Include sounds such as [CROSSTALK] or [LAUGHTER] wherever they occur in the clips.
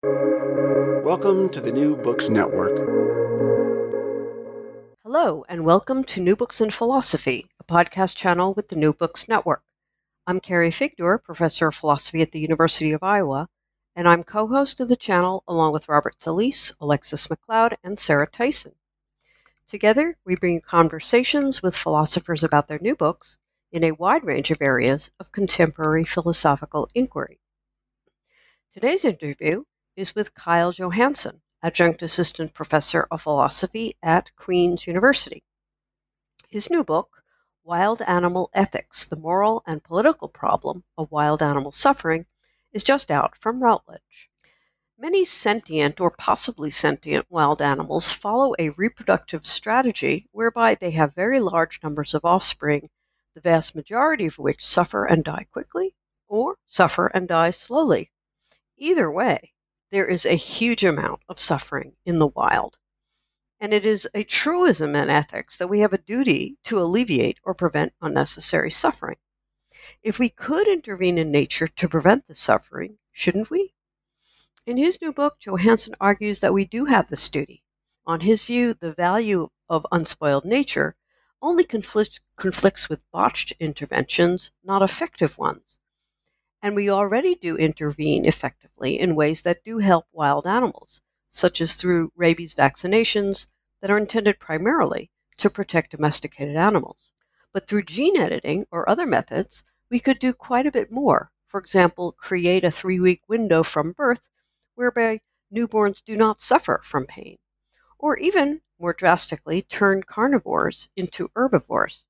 Welcome to the New Books Network. Hello, and welcome to New Books in Philosophy, a podcast channel with the New Books Network. I'm Carrie Figdor, professor of philosophy at the University of Iowa, and I'm co host of the channel along with Robert Talisse, Alexus McLeod, and Sarah Tyson. Together, we bring conversations with philosophers about their new books in a wide range of areas of contemporary philosophical inquiry. Today's interview is with Kyle Johannsen, adjunct assistant professor of philosophy at Queen's University. His new book, Wild Animal Ethics The Moral and Political Problem of Wild Animal Suffering, is just out from Routledge. Many sentient or possibly sentient wild animals follow a reproductive strategy whereby they have very large numbers of offspring, the vast majority of which suffer and die quickly or suffer and die slowly. Either way, there is a huge amount of suffering in the wild. And it is a truism in ethics that we have a duty to alleviate or prevent unnecessary suffering. If we could intervene in nature to prevent the suffering, shouldn't we? In his new book, Johannsen argues that we do have this duty. On his view, the value of unspoiled nature only conflicts, conflicts with botched interventions, not effective ones. And we already do intervene effectively in ways that do help wild animals, such as through rabies vaccinations that are intended primarily to protect domesticated animals. But through gene editing or other methods, we could do quite a bit more. For example, create a three week window from birth whereby newborns do not suffer from pain. Or even, more drastically, turn carnivores into herbivores.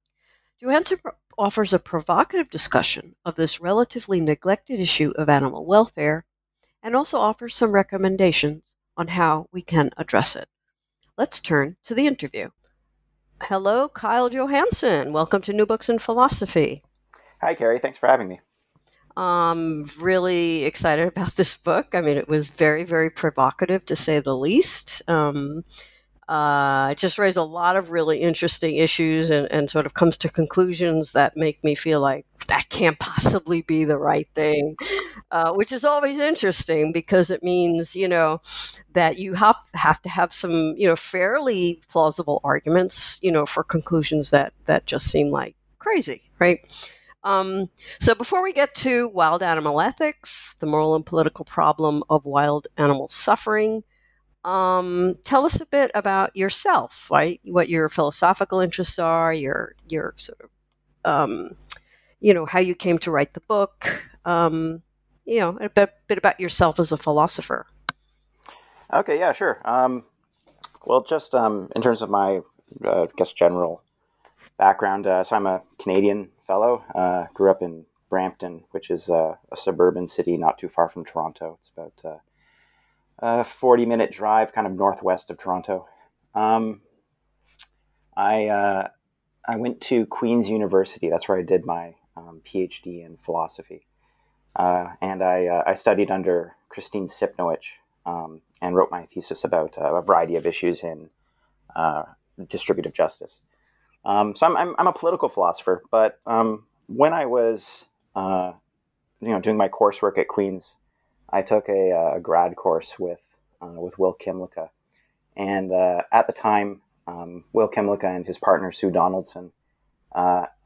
Johannsen offers a provocative discussion of this relatively neglected issue of animal welfare and also offers some recommendations on how we can address it. Let's turn to the interview. Hello, Kyle Johannsen. Welcome to New Books in Philosophy. Hi, Carrie. Thanks for having me. I'm really excited about this book. I mean, it was very, very provocative to say the least. Um, uh, it just raised a lot of really interesting issues and, and sort of comes to conclusions that make me feel like that can't possibly be the right thing, uh, which is always interesting because it means, you know, that you have, have to have some, you know, fairly plausible arguments, you know, for conclusions that, that just seem like crazy, right? Um, so before we get to wild animal ethics, the moral and political problem of wild animal suffering, um, tell us a bit about yourself, right? What your philosophical interests are, your your sort of, um, you know, how you came to write the book. Um, you know, a bit, bit, about yourself as a philosopher. Okay, yeah, sure. Um, well, just um, in terms of my, uh, I guess, general background, uh, so I'm a Canadian fellow. Uh, grew up in Brampton, which is a suburban city not too far from Toronto. It's about uh, a 40 minute drive kind of northwest of Toronto. Um, I, uh, I went to Queen's University. That's where I did my um, PhD in philosophy. Uh, and I, uh, I studied under Christine Sypnowich um, and wrote my thesis about uh, a variety of issues in uh, distributive justice. Um, so I'm, I'm, I'm, a political philosopher, but um, when I was uh, you know doing my coursework at Queen's, I took a, uh, a grad course with uh, with Will Kymlicka, and uh, at the time, um, Will Kymlicka and his partner Sue Donaldson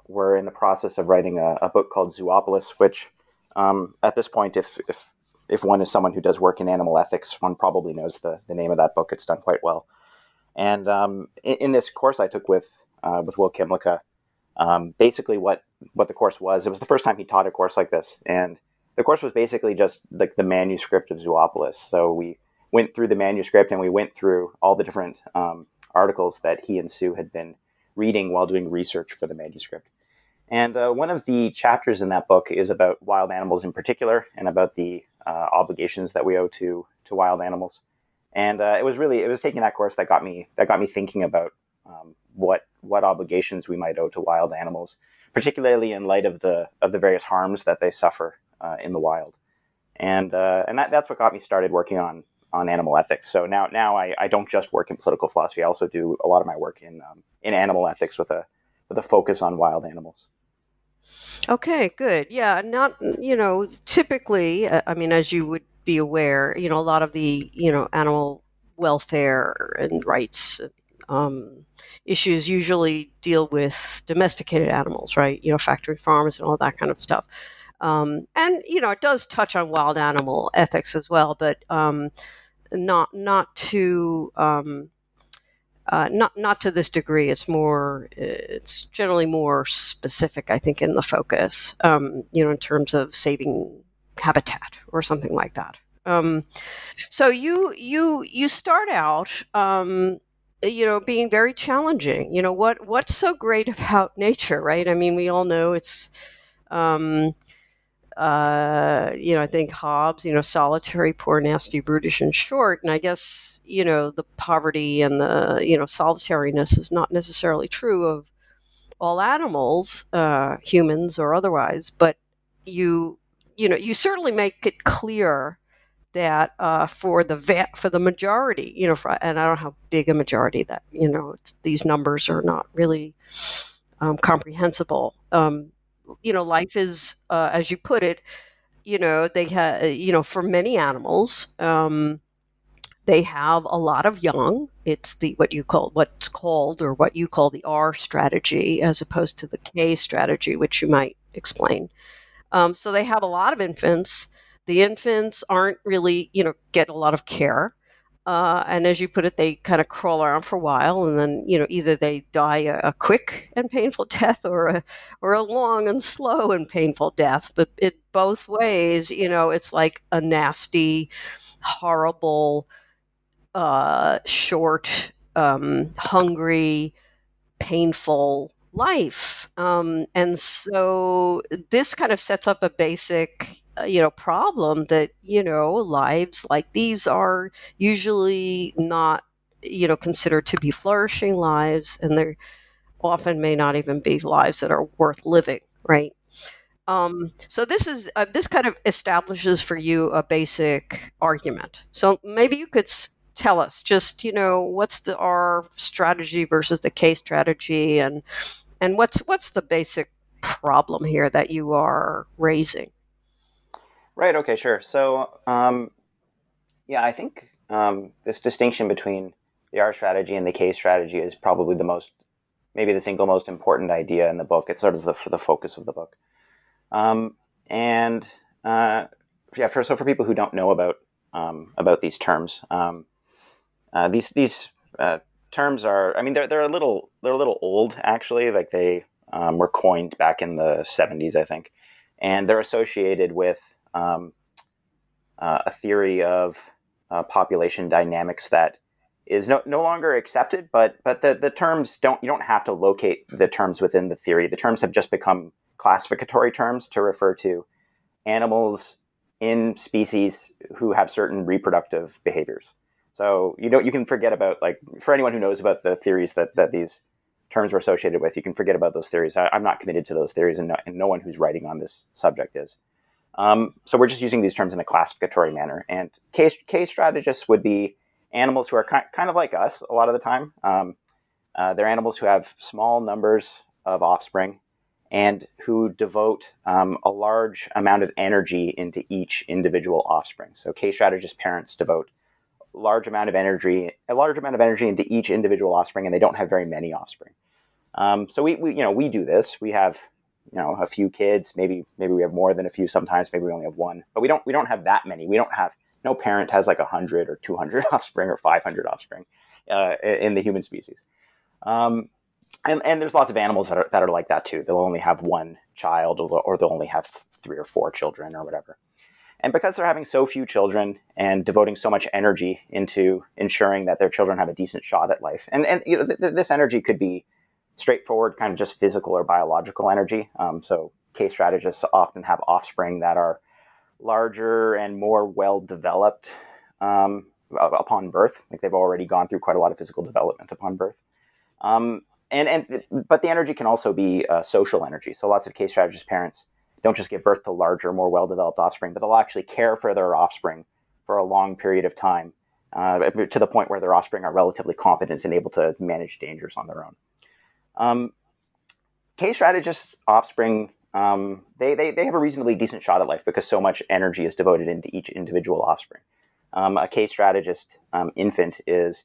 were in the process of writing a, a book called Zoopolis, which um, at this point, if, if if one is someone who does work in animal ethics, one probably knows the, the name of that book. It's done quite well. And um, in, in, this course I took with uh, with Will Kymlicka, um, basically what what the course was, it was the first time he taught a course like this, and the course was basically just like the manuscript of Zoopolis. So we went through the manuscript and we went through all the different um, articles that he and Sue had been reading while doing research for the manuscript. And uh, one of the chapters in that book is about wild animals in particular and about the uh, obligations that we owe to to wild animals. And uh, it was really it was taking that course that got me that got me thinking about um, what what obligations we might owe to wild animals, particularly in light of the of the various harms that they suffer uh, in the wild. And uh, and that, that's what got me started working on on animal ethics. So now now I, I don't just work in political philosophy. I also do a lot of my work in um, in animal ethics with a with a focus on wild animals. Okay, good. Yeah, not you know typically. Uh, I mean, as you would be aware. You know, a lot of the you know animal welfare and rights um, issues usually deal with domesticated animals, right? You know, factory farms and all that kind of stuff. Um, and you know, it does touch on wild animal ethics as well, but um, not not to um, uh, not not to this degree. It's more it's generally more specific, I think, in the focus. Um, you know, in terms of saving habitat or something like that. Um, so you you you start out um, you know being very challenging you know what what's so great [LAUGHS] about nature right i mean we all know it's um, uh, you know i think hobbes you know solitary poor nasty brutish and short and i guess you know the poverty and the you know solitariness is not necessarily true of all animals uh, humans or otherwise but you you know you certainly make it clear that uh, for the va- for the majority, you know, for, and I don't know how big a majority that you know these numbers are not really um, comprehensible. Um, you know, life is, uh, as you put it, you know, they have, you know, for many animals, um, they have a lot of young. It's the what you call what's called or what you call the R strategy, as opposed to the K strategy, which you might explain. Um, so they have a lot of infants the infants aren't really, you know, get a lot of care. Uh, and as you put it, they kind of crawl around for a while, and then you know either they die a, a, quick and painful [LAUGHS] death, or a or a long and slow and painful death. But it both ways, you know, it's like a nasty, horrible, uh, short, um, hungry, painful life. Um, and so this kind of sets up a basic you know problem that you know lives like these are usually not you know considered to be flourishing lives and they often may not even be lives that are worth living right? Um, so this is uh, this kind of establishes for you a basic argument. So maybe you could s- tell us just you know what's the r strategy versus the K strategy and and what's what's the basic problem here that you are raising Right. Okay. Sure. So, um, yeah, I think um, this distinction between the R strategy and the K strategy is probably the most, maybe the single most important idea in the book. It's sort of the the focus of the book. Um, and uh, yeah, for so for people who don't know about um, about these terms, um, uh, these these uh, terms are, I mean, they're they're a little they're a little old actually. Like they um, were coined back in the '70s, I think, and they're associated with um, uh, a theory of uh, population dynamics that is no, no longer accepted, but but the, the terms don't you don't have to locate the terms within the theory. The terms have just become classificatory terms to refer to animals in species who have certain reproductive behaviors. So you know you can forget about like for anyone who knows about the theories that that these terms were associated with, you can forget about those theories. I, am not committed to those theories, and no, and no one who's writing on this subject is. Um, so we're just using these terms in a classificatory manner. And K, K strategists would be animals who are ki- kind of like us a lot of the time. Um, uh, they're animals who have small numbers of offspring and who devote um, a large amount of energy into each individual offspring. So K strategist parents devote a large amount of energy, a large amount of energy into each individual offspring, and they don't have very many offspring. Um, so we, we, you know, we do this. We have you know a few kids maybe maybe we have more than a few sometimes maybe we only have one but we don't we don't have that many. We don't have no parent has like 100 or 200 [LAUGHS] offspring or 500 offspring uh, in the human species. Um, and, and there's lots of animals that are, that are like that too. They'll only have one child or they'll only have three or four children or whatever. And because they're having so few children and devoting so much energy into ensuring that their children have a decent shot at life and, and you know, th- th- this energy could be straightforward, kind of just physical or biological energy. Um, so, K strategists often have offspring that are larger and more well developed um, upon birth. Like they've already gone through quite a lot of physical development upon birth. Um, and, and but the energy can also be uh, social energy. So lots of K strategist parents don't just give birth to larger, more well developed offspring, but they'll actually care for their offspring for a long period of time uh, to the point where their offspring are relatively competent and able to manage dangers on their own. Um, K strategist offspring um, they, they, they have a reasonably decent shot at life because so much energy is devoted into each individual offspring. Um, a K strategist um, infant is,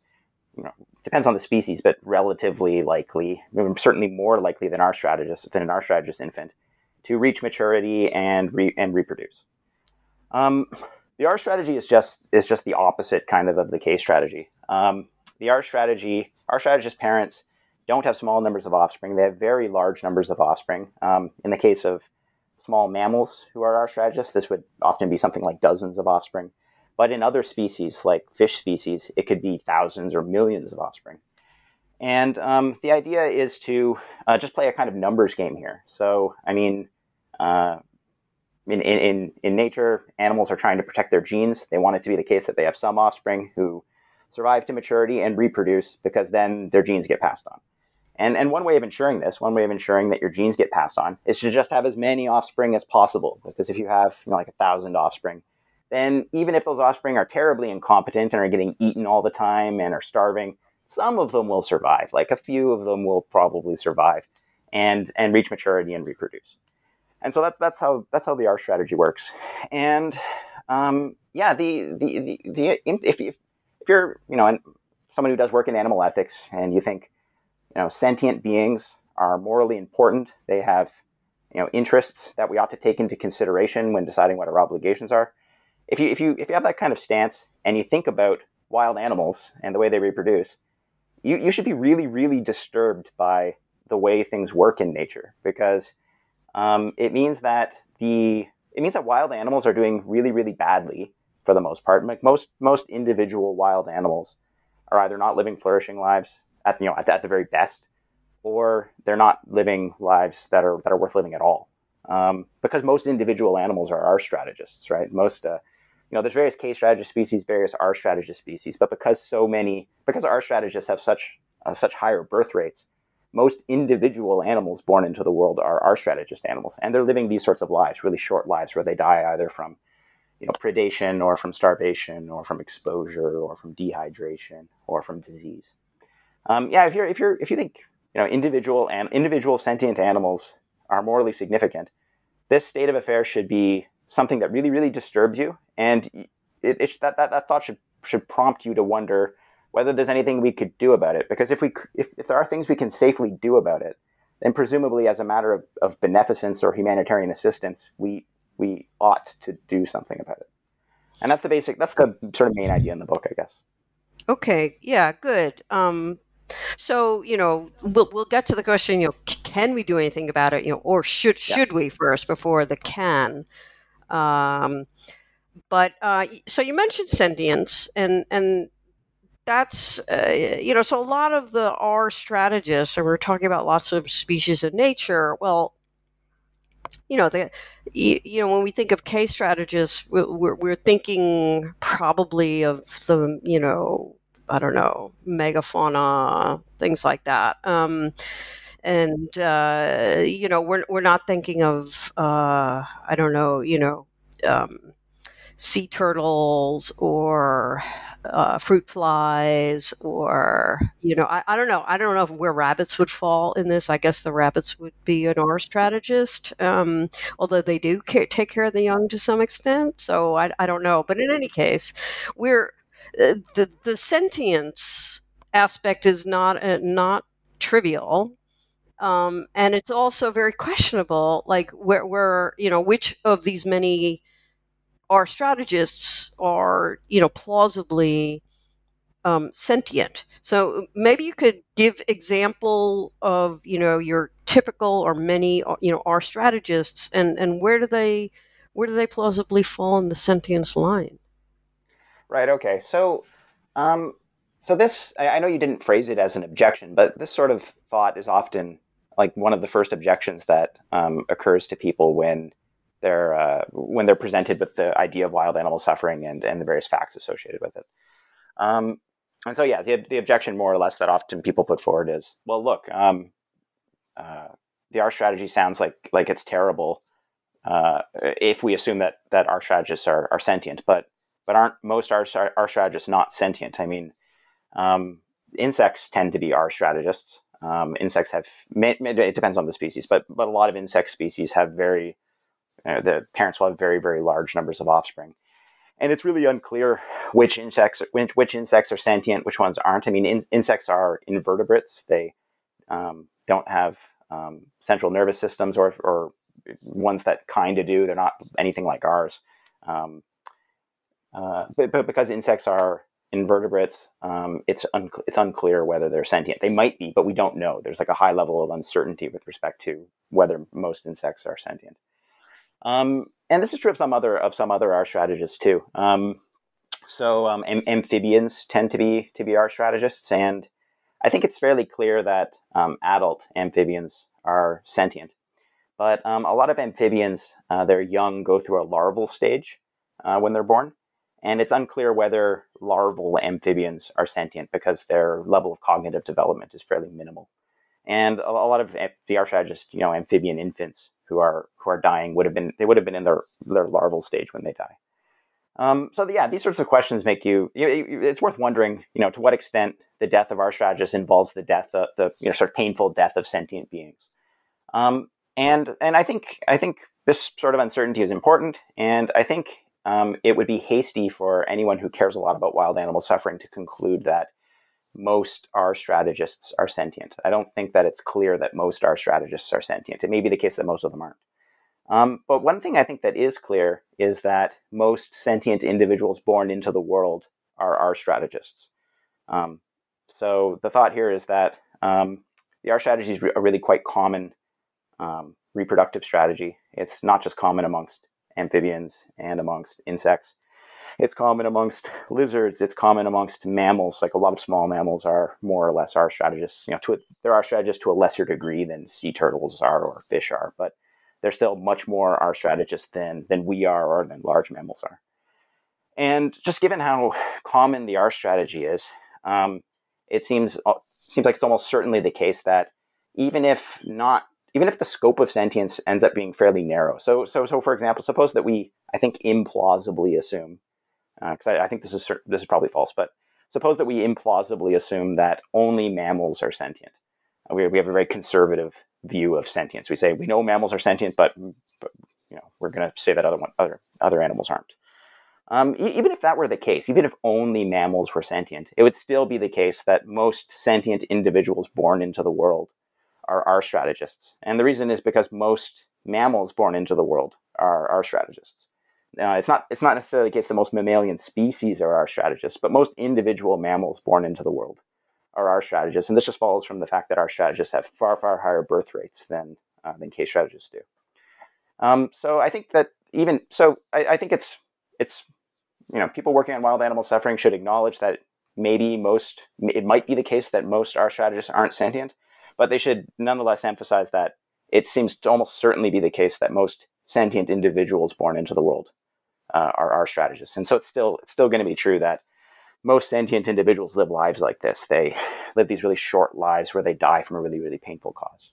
you know, depends on the species, but relatively likely, certainly more likely than R strategist than an R strategist infant, to reach maturity and re- and reproduce. Um, the R strategy is just is just the opposite kind of of the K strategy. Um, the R strategy, R strategist parents don't have small numbers of offspring; they have very large numbers of offspring. Um, in the case of small mammals who are R strategists, this would often be something like dozens of offspring. But in other species, like fish species, it could be thousands or millions of offspring. And um, the idea is to uh, just play a kind of numbers game here. So, I mean, uh, in, in, in nature, animals are trying to protect their genes. They want it to be the case that they have some offspring who survive to maturity and reproduce because then their genes get passed on. And, and one way of ensuring this, one way of ensuring that your genes get passed on, is to just have as many offspring as possible. Because if you have you know, like a thousand offspring, then even if those offspring are terribly incompetent and are getting eaten all the time and are starving, some of them will survive. Like a few of them will probably survive and and reach maturity and reproduce. And so that's that's how that's how the R strategy works. And um, yeah, the the the, the if you if you're you know someone who does work in animal ethics and you think you know sentient beings are morally important, they have you know interests that we ought to take into consideration when deciding what our obligations are if you if you if you have that kind of stance and you think about wild animals and the way they reproduce, you, you should be really, really disturbed by the way things work in nature because um, it means that the it means that wild animals are doing really, really badly for the most part. Like most most individual wild animals are either not living flourishing lives at you know at the, at the very best, or they're not living lives that are that are worth living at all. Um, because most individual animals are R strategists, right? Most uh, you know, there's various K strategist species, various R strategist species, but because so many, because R strategists have such uh, such higher birth rates, most individual animals born into the world are R strategist animals, and they're living these sorts of lives, really short lives, where they die either from, you know, predation or from starvation or from exposure or from dehydration or from disease. Um, yeah, if you're if you're if you think you know individual and individual sentient animals are morally significant, this state of affairs should be something that really, really disturbs you, and it, it, that, that that thought should should prompt you to wonder whether there's anything we could do about it. Because if we if, if there are things we can safely do about it, then presumably as a matter of, of beneficence or humanitarian assistance, we we ought to do something about it. And that's the basic that's the sort of main idea in the book, I guess. Okay, yeah, good. Um, so you know, we'll we'll get to the question. You know, can we do anything about it? You know, or should should yeah. we first before the can? Um, but uh, so you mentioned sentience, and and that's uh, you know so a lot of the R strategists, and we're talking about lots of species in nature. Well, you know the you, you know when we think of K strategists, we're, we're thinking probably of the you know I don't know megafauna things like that. Um, and uh, you know we're we're not thinking of uh, I don't know you know um, sea turtles or uh, fruit flies or you know I, I don't know. I don't know if where rabbits would fall in this. I guess the rabbits would be an R strategist um, although they do take care of the young to some extent. So I, I don't know. But in any case we're the the sentience aspect is not uh, not trivial um, and it's also very questionable, like where, where you know which of these many our strategists are you know plausibly um, sentient. So maybe you could give example of you know your typical or many uh, you know R strategists, and and where do they where do they plausibly fall in the sentience line? Right. Okay. So. Um, so this, I know you didn't phrase it as an objection, but this sort of thought is often like one of the first objections that um, occurs to people when they're uh, when they're presented with the idea of wild animal suffering and and the various facts associated with it. Um, and so, yeah, the, the objection more or less that often people put forward is, well, look, um, uh, the R strategy sounds like like it's terrible uh, if we assume that that R strategists are, are sentient, but but aren't most R, R strategists not sentient? I mean, um, insects tend to be R strategists. Um, insects have it depends on the species, but but a lot of insect species have very uh, the parents will have very very large numbers of offspring, and it's really unclear which insects which, which insects are sentient, which ones aren't. I mean, in, insects are invertebrates; they um, don't have um, central nervous systems or or ones that kind of do. They're not anything like ours. Um, uh, but, but because insects are invertebrates, um, it's un- it's unclear whether they're sentient. They might be, but we don't know. There's like a high level of uncertainty with respect to whether most insects are sentient. Um, and this is true of some other of some other R strategists too. Um, so um, am- amphibians tend to be to be R strategists, and I think it's fairly clear that um, adult amphibians are sentient. But um, a lot of amphibians, uh, their young go through a larval stage uh, when they're born, and it's unclear whether larval amphibians are sentient because their level of cognitive development is fairly minimal. And a, lot of VR strategists, you know, amphibian infants who are who are dying would have been they would have been in their their larval stage when they die. Um, so yeah, these sorts of questions make you, you, It's worth wondering, you know, to what extent the death of R strategist involves the death of the you know sort of painful death of sentient beings. Um, and and I think I think this sort of uncertainty is important, and I think um, it would be hasty for anyone who cares a lot about wild animal suffering to conclude that most R strategists are sentient. I don't think that it's clear that most R strategists are sentient. It may be the case that most of them aren't. Um, but one thing I think that is clear is that most sentient individuals born into the world are R strategists. Um, so the thought here is that um, the R strategy is a really quite common um, reproductive strategy. It's not just common amongst amphibians and amongst insects. It's common amongst [LAUGHS] lizards. It's common amongst mammals. Like a lot of small mammals are more or less R strategists. You know, to a, there are strategists to a lesser degree than sea turtles are or fish are, but they're still much more R strategists than than we are or than large mammals are. And just given how common the R strategy is, um, it seems uh, seems like it's almost certainly the case that even if not even if the scope of sentience ends up being fairly narrow. So, so, so for example, suppose that we, I think, implausibly assume, because uh, I, I, think this is this is probably false, but suppose that we implausibly assume that only mammals are sentient. Uh, we, we have a very conservative view of sentience. We say we know mammals are sentient, but, but you know we're going to say that other one, other other animals aren't. Um, e- even if that were the case, even if only mammals were sentient, it would still be the case that most sentient individuals born into the world are R strategists. And the reason is because most mammals born into the world are R strategists. It's not it's not necessarily the case that most mammalian species are R strategists, but most individual mammals born into the world are R strategists, and this just follows from the fact that R strategists have far far higher birth rates than uh, than K strategists do. Um, so I think that even so, I, I think it's it's you know people working on wild animal suffering should acknowledge that maybe most it might be the case that most R strategists aren't sentient, but they should nonetheless emphasize that it seems to almost certainly be the case that most sentient individuals born into the world uh, are R strategists. And so it's still it's still going to be true that most sentient individuals live lives like this. They [LAUGHS] live these really short lives where they die from a really really painful cause.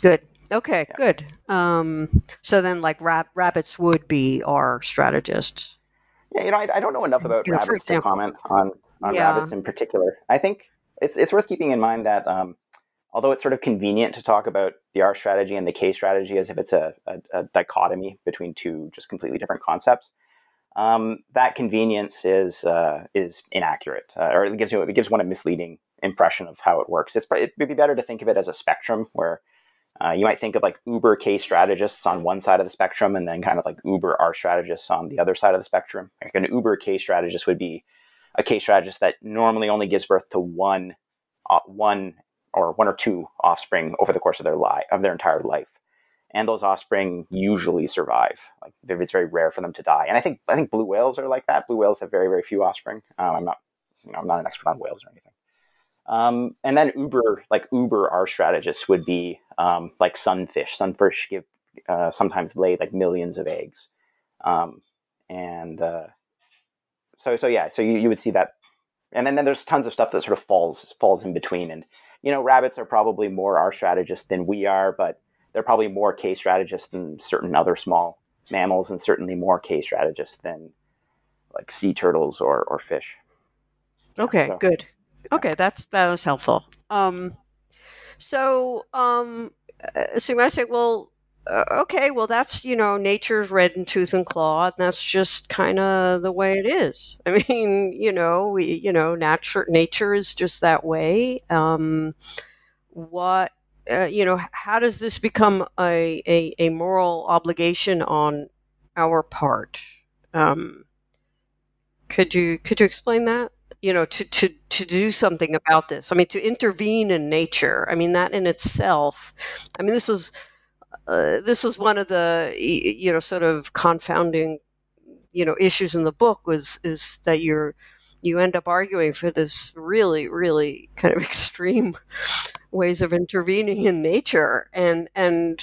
Good. Okay. Yeah. Good. Um, so then, like rab- rabbits would be R strategists. Yeah, you know, I, I don't know enough about you know, rabbits to comment on on yeah. rabbits in particular. I think it's it's worth keeping in mind that um, although it's sort of convenient to talk about the R strategy and the K strategy as if it's a, a, a dichotomy between two just completely different concepts, um, that convenience is uh, is inaccurate, uh, or it gives you it gives one a misleading impression of how it works. It's it would be better to think of it as a spectrum where uh, you might think of like Uber K strategists on one side of the spectrum, and then kind of like Uber R strategists on the other side of the spectrum. Like an Uber K strategist would be a K strategist that normally only gives birth to one uh, one or one or two offspring over the course of their life of their entire life. And those offspring usually survive. Like it's very rare for them to die. And i think i think blue whales are like that. Blue whales have very very few offspring. Um, i'm not you know i'm not an expert on whales or anything. Um, and then uber like uber R strategists would be um, like sunfish. Sunfish give uh, sometimes lay like millions of eggs. Um, and uh, so so yeah so you, you would see that. And then, then there's tons of stuff that sort of falls falls in between. And you know, rabbits are probably more R strategists than we are, but they're probably more K strategists than certain other small mammals, and certainly more K strategists than like sea turtles or, or fish. Okay, so, good. Okay, that's that was helpful. Um, So, um, uh, so might say, well, uh, okay, well, that's, you know, nature's red in tooth and claw, and that's just kind of the way it is. [LAUGHS] I mean, you know, we, you know, nature, nature is just that way. Um, what, uh, you know, how does this become a, a, a moral obligation on our part? Um, could you, could you explain that? You know, to, to, to do something about this. I mean, to intervene in nature. I mean, that in itself, I mean, this was, uh, this was one of the you know sort of confounding you know issues in the book was is that you're you end up arguing for this really really kind of [LAUGHS] extreme ways of intervening in nature. And and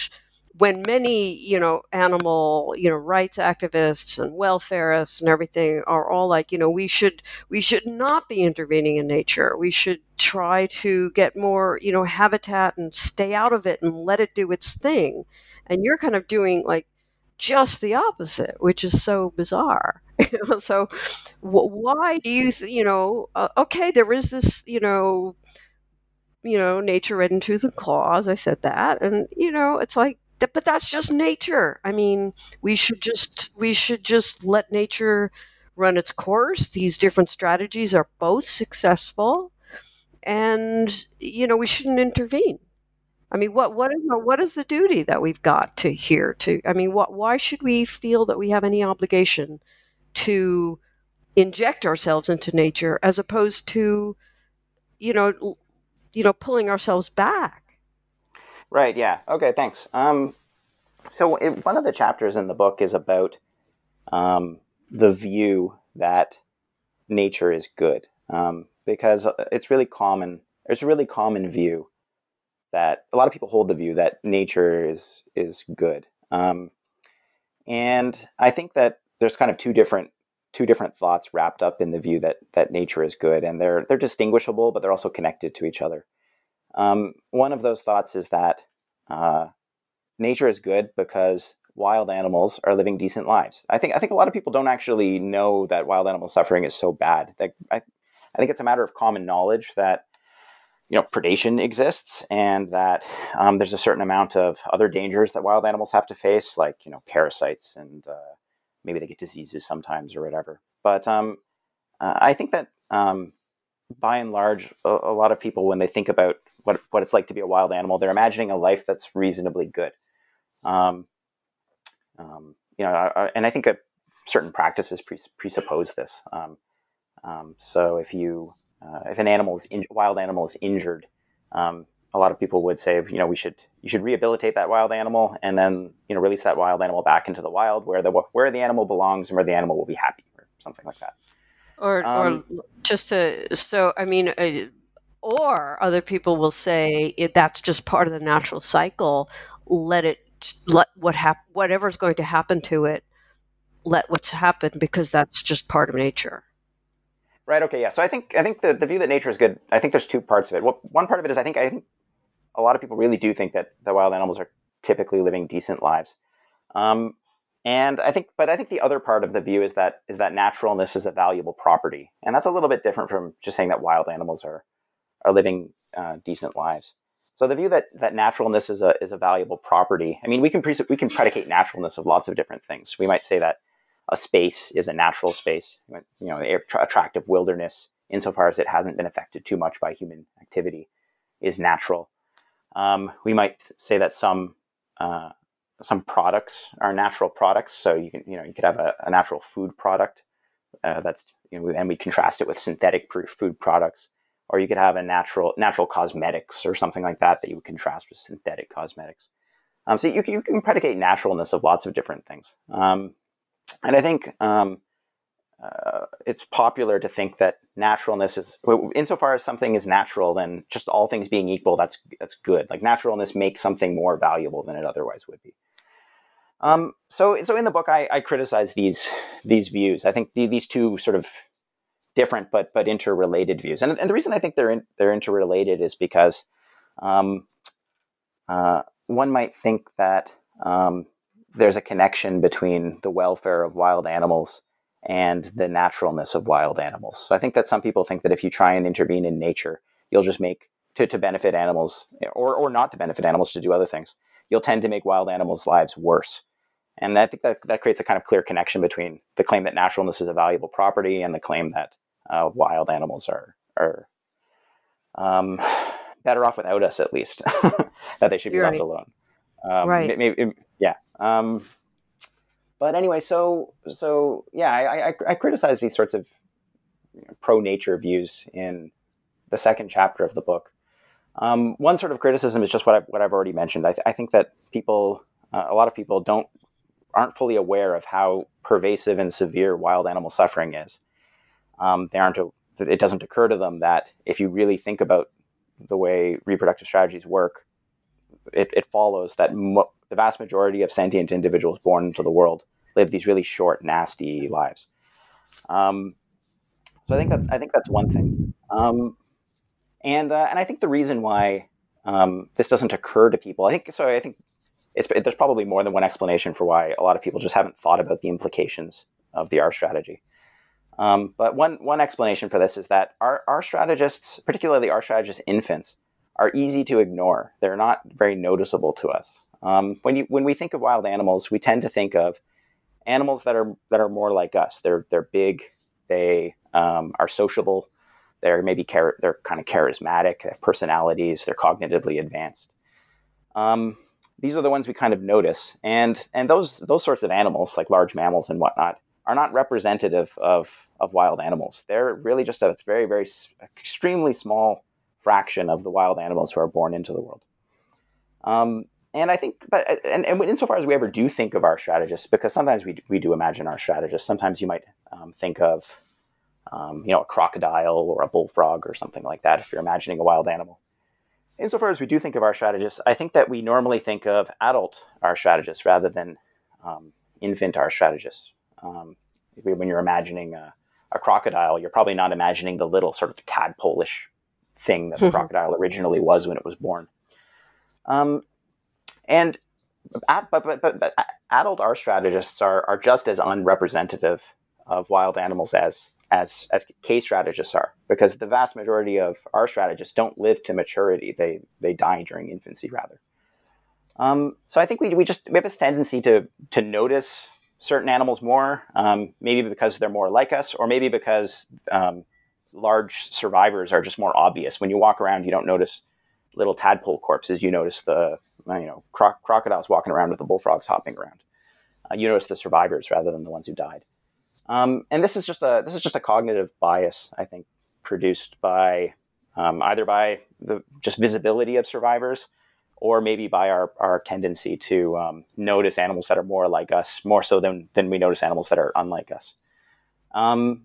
when many you know animal you know rights activists and welfareists and everything are all like you know we should we should not be intervening in nature. We should try to get more you know habitat and stay out of it and let it do its thing. And you're kind of doing like just the opposite which is so bizarre. [LAUGHS] So why do you th- you know uh, okay there is this you know you know nature red in tooth and claw as i said that. And you know it's like but that's just nature. I mean, we should just we should just let nature run its course. These different strategies are both successful, and you know we shouldn't intervene. I mean, what what is our, what is the duty that we've got to here? To I mean, what why should we feel that we have any obligation to inject ourselves into nature as opposed to, you know, you know, pulling ourselves back? Right. Yeah. Okay. Thanks. Um, so it, one of the chapters in the book is about um, the view that nature is good, um, because it's really common. It's a really common view that a lot of people hold the view that nature is is good, um, and I think that there's kind of two different two different thoughts wrapped up in the view that that nature is good, and they're they're distinguishable, but they're also connected to each other. Um, one of those thoughts is that uh, nature is good because wild animals are living decent lives. I think I think a lot of people don't actually know that wild animal suffering is so bad. That I, I think it's a matter of common knowledge that you know predation exists and that um, there's a certain amount of other dangers that wild animals have to face, like you know parasites and uh, maybe they get diseases sometimes or whatever. But um, uh, I think that um, by and large, a, a, lot of people when they think about what what it's like to be a wild animal. They're imagining a life that's reasonably good. Um, um, you know, and I think certain practices presuppose this. Um, um, so if you uh, if an animal is in, wild animal is injured, um, a lot of people would say, you know, we should you should rehabilitate that wild animal and then you know release that wild animal back into the wild where the where the animal belongs and where the animal will be happy or something like that. Or, um, or just to so I mean, uh, or other people will say that's just part of the natural cycle. Let it let what hap- whatever's going to happen to it, let what's happened because that's just part of nature. Right. Okay. Yeah. So I think I think the, the view that nature is good. I think there's two parts of it. Well, one part of it is I think I think a lot of people really do think that the wild animals are typically living decent lives. Um, and I think, but I think the other part of the view is that is that naturalness is a valuable property, and that's a little bit different from just saying that wild animals are are living uh, decent lives. So the view that that naturalness is a is a valuable property. I mean, we can pre- we can predicate naturalness of lots of different things. We might say that a space is a natural space, you know, attractive wilderness, insofar as it hasn't been affected too much by human activity, is natural. Um, we might say that some uh, some products are natural products. So you can you know you could have a, a natural food product uh, that's you know, and we contrast it with synthetic food products or you could have a natural natural cosmetics or something like that that you would contrast with synthetic cosmetics. Um, so you, you can predicate naturalness of lots of different things. Um, and I think um, uh, it's popular to think that naturalness is, insofar as something is natural, then just all things being equal, that's that's good. Like naturalness makes something more valuable than it otherwise would be. Um, so, so in the book, I, I criticize these these views. I think the, these two sort of different but but interrelated views. And, and the reason I think they're in, they're interrelated is because um, uh, one might think that um, there's a connection between the welfare of wild animals and the naturalness of wild animals. So I think that some people think that if you try and intervene in nature, you'll just make to, to benefit animals or, or not to benefit animals to do other things, you'll tend to make wild animals' lives worse. And I think that, that creates a kind of clear connection between the claim that naturalness is a valuable property and the claim that uh, wild animals are, are um, better off without us, at least, [LAUGHS] that they should be You're left right. alone. Um, Right. Maybe, yeah. Um, but anyway, so so yeah, I, I, I criticize these sorts of you know, pro nature views in the second chapter of the book. Um, one sort of criticism is just what I've, what I've already mentioned. I, th- I think that people, uh, a lot of people, don't aren't fully aware of how pervasive and severe wild animal suffering is. Um, they aren't. A, it doesn't occur to them that if you really think about the way reproductive strategies work, it, it follows that mo- the vast majority of sentient individuals born into the world live these really short, nasty lives. Um, so I think that's I think that's one thing. Um, and uh, and I think the reason why um, this doesn't occur to people, I think so. I think it's there's probably more than one explanation for why a lot of people just haven't thought about the implications of the R strategy. Um, but one one explanation for this is that our R strategists, particularly R strategist infants, are easy to ignore. They're not very noticeable to us. Um, when you when we think of wild animals, we tend to think of animals that are that are more like us. They're they're big. They um, are sociable. They're maybe char- they're kind of charismatic. They have personalities. They're cognitively advanced. Um, these are the ones we kind of notice, and and those those sorts of animals, like large mammals and whatnot, are not representative of of wild animals. They're really just a very very extremely small fraction of the wild animals who are born into the world. Um, and I think, but and, and insofar as we ever do think of R strategists, because sometimes we we do imagine R strategists. Sometimes you might um, think of, um, you know, a crocodile or a bullfrog or something like that if you're imagining a wild animal. Insofar as we do think of R strategists, I think that we normally think of adult R strategists rather than um, infant R strategists. Um, when you're imagining a, a crocodile, you're probably not imagining the little sort of tadpole-ish thing that the [LAUGHS] crocodile originally was when it was born. Um, and but, but, but, but adult R strategists are, are just as unrepresentative of wild animals as as as K strategists are, because the vast majority of R strategists don't live to maturity; they they die during infancy rather. Um, so I think we, we just we have this tendency to to notice certain animals more, um, maybe because they're more like us, or maybe because um, large survivors are just more obvious. When you walk around, you don't notice little tadpole corpses. You notice the you know croc- crocodiles walking around with the bullfrogs hopping around. Uh, you notice the survivors rather than the ones who died. Um, and this is just a this is just a cognitive bias, I think, produced by um, either by the just visibility of survivors, or maybe by our, our tendency to um, notice animals that are more like us, more so than than we notice animals that are unlike us. Um,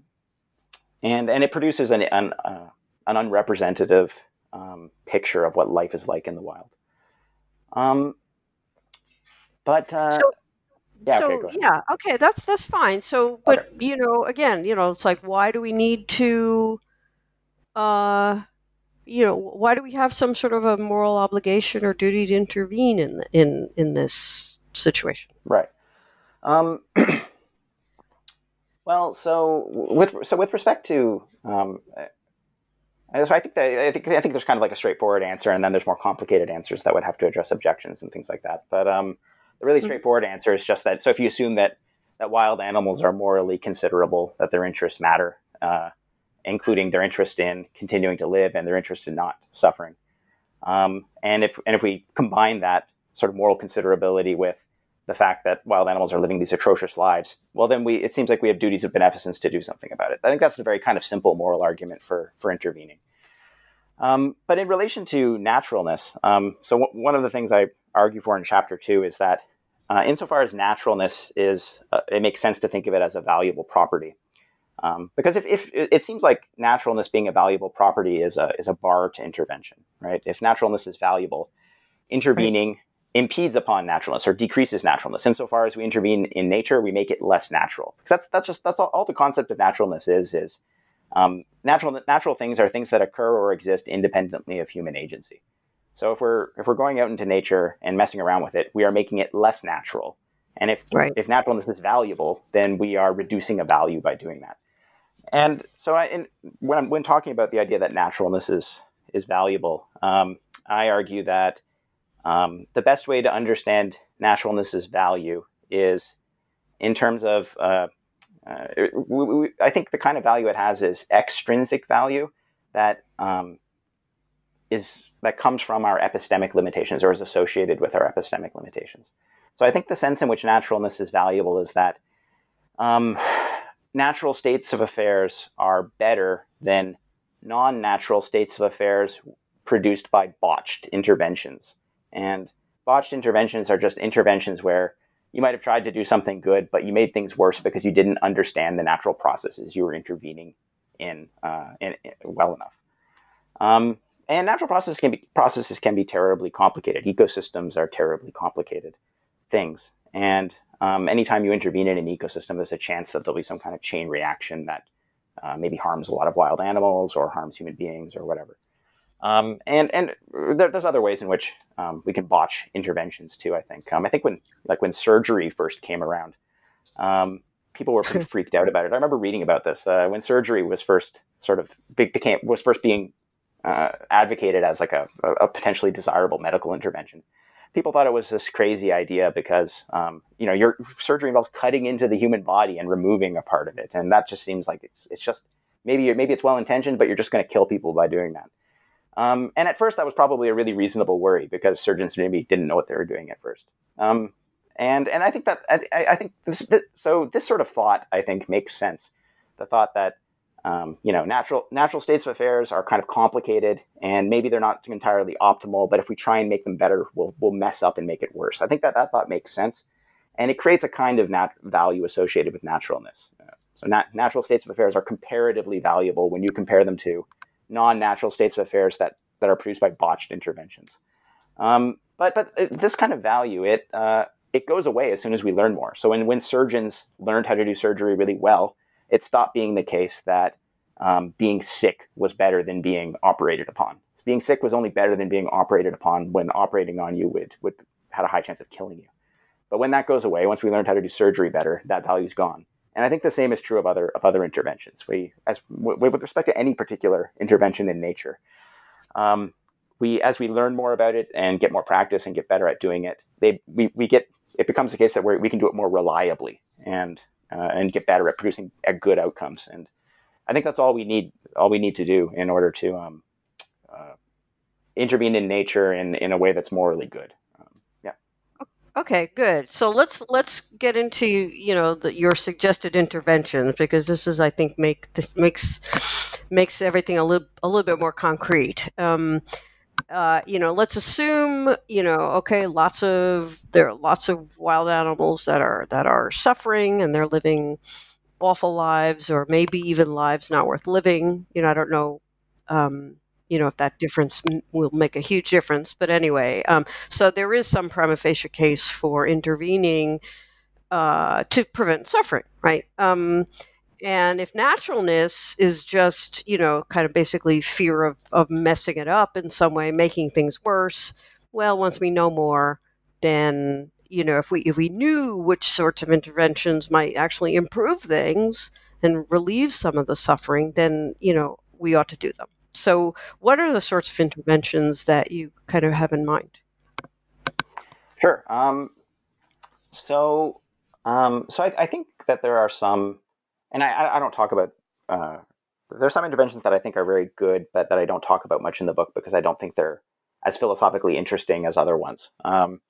and and it produces an an, uh, an unrepresentative um, picture of what life is like in the wild. Um, but uh, So, yeah, so okay, yeah, okay, that's that's fine. So, but you know, again, you know, it's like, why do we need to, uh, you know, why do we have some sort of a moral obligation or duty to intervene in in in this situation? Right. Um, [CLEARS THROAT] well, so with so with respect to, um, so I think that I think I think there's kind of like a straightforward answer, and then there's more complicated answers that would have to address objections and things like that. But um, the really Mhm. straightforward answer is just that. So if you assume that that wild animals are morally considerable, that their interests matter, uh, including their interest in continuing to live and their interest in not suffering, um, and if and if we combine that sort of moral considerability with the fact that wild animals are living these atrocious lives, well, then we it seems like we have duties of beneficence to do something about it. I think that's a very kind of simple moral argument for for intervening. Um, but in relation to naturalness, um, so w- one of the things I argue for in chapter two is that uh, insofar as naturalness is, uh, it makes sense to think of it as a valuable property. Um, because if, if it seems like naturalness being a valuable property is a is a bar to intervention, right? If naturalness is valuable, intervening impedes upon naturalness or decreases naturalness. Insofar as we intervene in nature, we make it less natural. Because that's that's just that's all, all the concept of naturalness is is um, natural natural things are things that occur or exist independently of human agency. So if we're if we're going out into nature and messing around with it, we are making it less natural. And if Right. if naturalness is valuable, then we are reducing a value by doing that. And so I, in, when I'm, when talking about the idea that naturalness is is valuable. Um, I argue that um, the best way to understand naturalness's value is in terms of, uh, uh, we, we, I think the kind of value it has is extrinsic value that um, is that comes from our epistemic limitations or is associated with our epistemic limitations. So I think the sense in which naturalness is valuable is that um, natural states of affairs are better than non natural states of affairs produced by botched interventions. And botched interventions are just interventions where you might have tried to do something good, but you made things worse because you didn't understand the natural processes you were intervening in, uh, in, in well enough. Um, and natural processes can be processes can be terribly complicated. Ecosystems are terribly complicated things, and um, anytime you intervene in an ecosystem, there's a chance that there'll be some kind of chain reaction that uh, maybe harms a lot of wild animals or harms human beings or whatever. Um, and and there, there's other ways in which um, we can botch interventions too. I think. Um, I think when like when surgery first came around, um, people were pretty [LAUGHS] freaked out about it. I remember reading about this uh, when surgery was first sort of became was first being uh, advocated as like a, a potentially desirable medical intervention people thought it was this crazy idea because um, you know your surgery involves cutting into the human body and removing a part of it, and that just seems like it's it's just maybe maybe it's well intentioned, but you're just going to kill people by doing that. Um, and at first, that was probably a really reasonable worry because surgeons maybe didn't know what they were doing at first. Um, and and I think that I, I think this, this, so this sort of thought I think makes sense. The thought that um, you know, natural natural states of affairs are kind of complicated, and maybe they're not entirely optimal. But if we try and make them better, we'll we'll mess up and make it worse. I think that that thought makes sense, and it creates a kind of nat- value associated with naturalness. So, nat- natural states of affairs are comparatively valuable when you compare them to non-natural states of affairs that that are produced by botched interventions. Um, but but uh, this kind of value it uh, it goes away as soon as we learn more. So when when surgeons learned how to do surgery really well it stopped being the case that um, being sick was better than being operated upon. Being sick was only better than being operated upon when operating on you would, would had a high chance of killing you. But when that goes away, once we learned how to do surgery better, that value's gone. And I think the same is true of other of other interventions. We, as with respect to any particular intervention in nature, um, we as we learn more about it and get more practice and get better at doing it, they we, we get it becomes the case that we we can do it more reliably. And uh, and get better at producing at good outcomes. And I think that's all we need. All we need to do in order to um, uh, intervene in nature in, in a way that's morally good. Um, yeah. Okay, good. So let's let's get into you know the, your suggested interventions because this is I think make this makes makes everything a little a little bit more concrete. Um, uh, you know, let's assume, you know, okay, lots of there are lots of wild animals that are that are suffering and they're living awful lives, or maybe even lives not worth living. You know, I don't know, um, you know, if that difference will make a huge difference. But anyway, um, so there is some prima facie case for intervening uh, to prevent suffering, right? Um, and if naturalness is just, you know, kind of basically fear of, of messing it up in some way, making things worse, well, once we know more, then, you know, if we if we knew which sorts of interventions might actually improve things and relieve some of the suffering, then, you know, we ought to do them. So what are the sorts of interventions that you kind of have in mind? Sure. Um, so um, so I, I think that there are some and I, I don't talk about. Uh, there's some interventions that I think are very good, but that I don't talk about much in the book because I don't think they're as philosophically interesting as other ones. Um,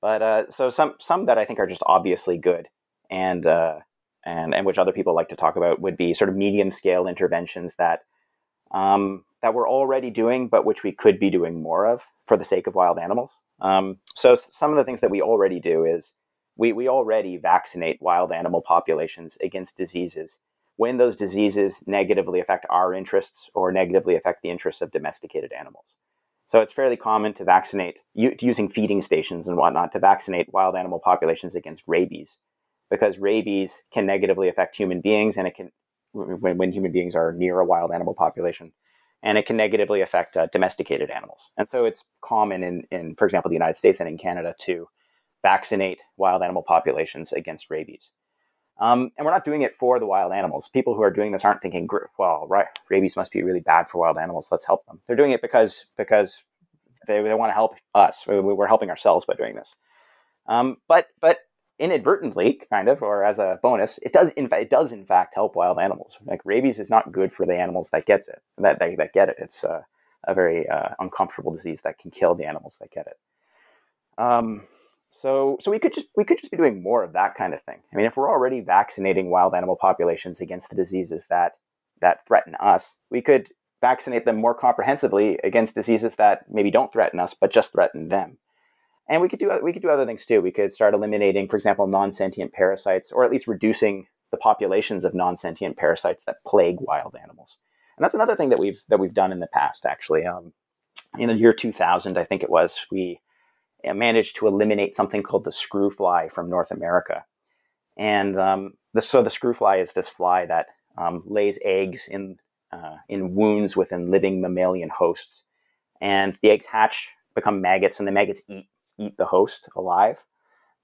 but uh, so some some that I think are just obviously good, and uh, and and which other people like to talk about would be sort of medium scale interventions that um, that we're already doing, but which we could be doing more of for the sake of wild animals. Um, so some of the things that we already do is we, we already vaccinate wild animal populations against diseases when those diseases negatively affect our interests or negatively affect the interests of domesticated animals. So it's fairly common to vaccinate, using feeding stations and whatnot, to vaccinate wild animal populations against rabies, because rabies can negatively affect human beings, and it can, when, when human beings are near a wild animal population, and it can negatively affect uh, domesticated animals. And so it's common in, in, for example, the United States and in Canada to vaccinate wild animal populations against rabies. Um, and we're not doing it for the wild animals. People who are doing this aren't thinking, well, right, rabies must be really bad for wild animals. Let's help them. They're doing it because because they, they want to help us. We're helping ourselves by doing this. Um, but but inadvertently, kind of, or as a bonus, it does in fact it does in fact help wild animals. Like rabies is not good for the animals that gets it that that, that get it. It's uh, a very uh, uncomfortable disease that can kill the animals that get it. Um, so so we could just we could just be doing more of that kind of thing. I mean, if we're already vaccinating wild animal populations against the diseases that that threaten us, we could vaccinate them more comprehensively against diseases that maybe don't threaten us but just threaten them. And we could do we could do other things too. We could start eliminating, for example, non-sentient parasites, or at least reducing the populations of non-sentient parasites that plague wild animals. And that's another thing that we've that we've done in the past. Actually, um, in the year 2000, I think it was, we managed to eliminate something called the screw fly from North America. And um, the, so the screw fly is this fly that um, lays eggs in uh, in wounds within living mammalian hosts, and the eggs hatch, become maggots, and the maggots eat eat the host alive.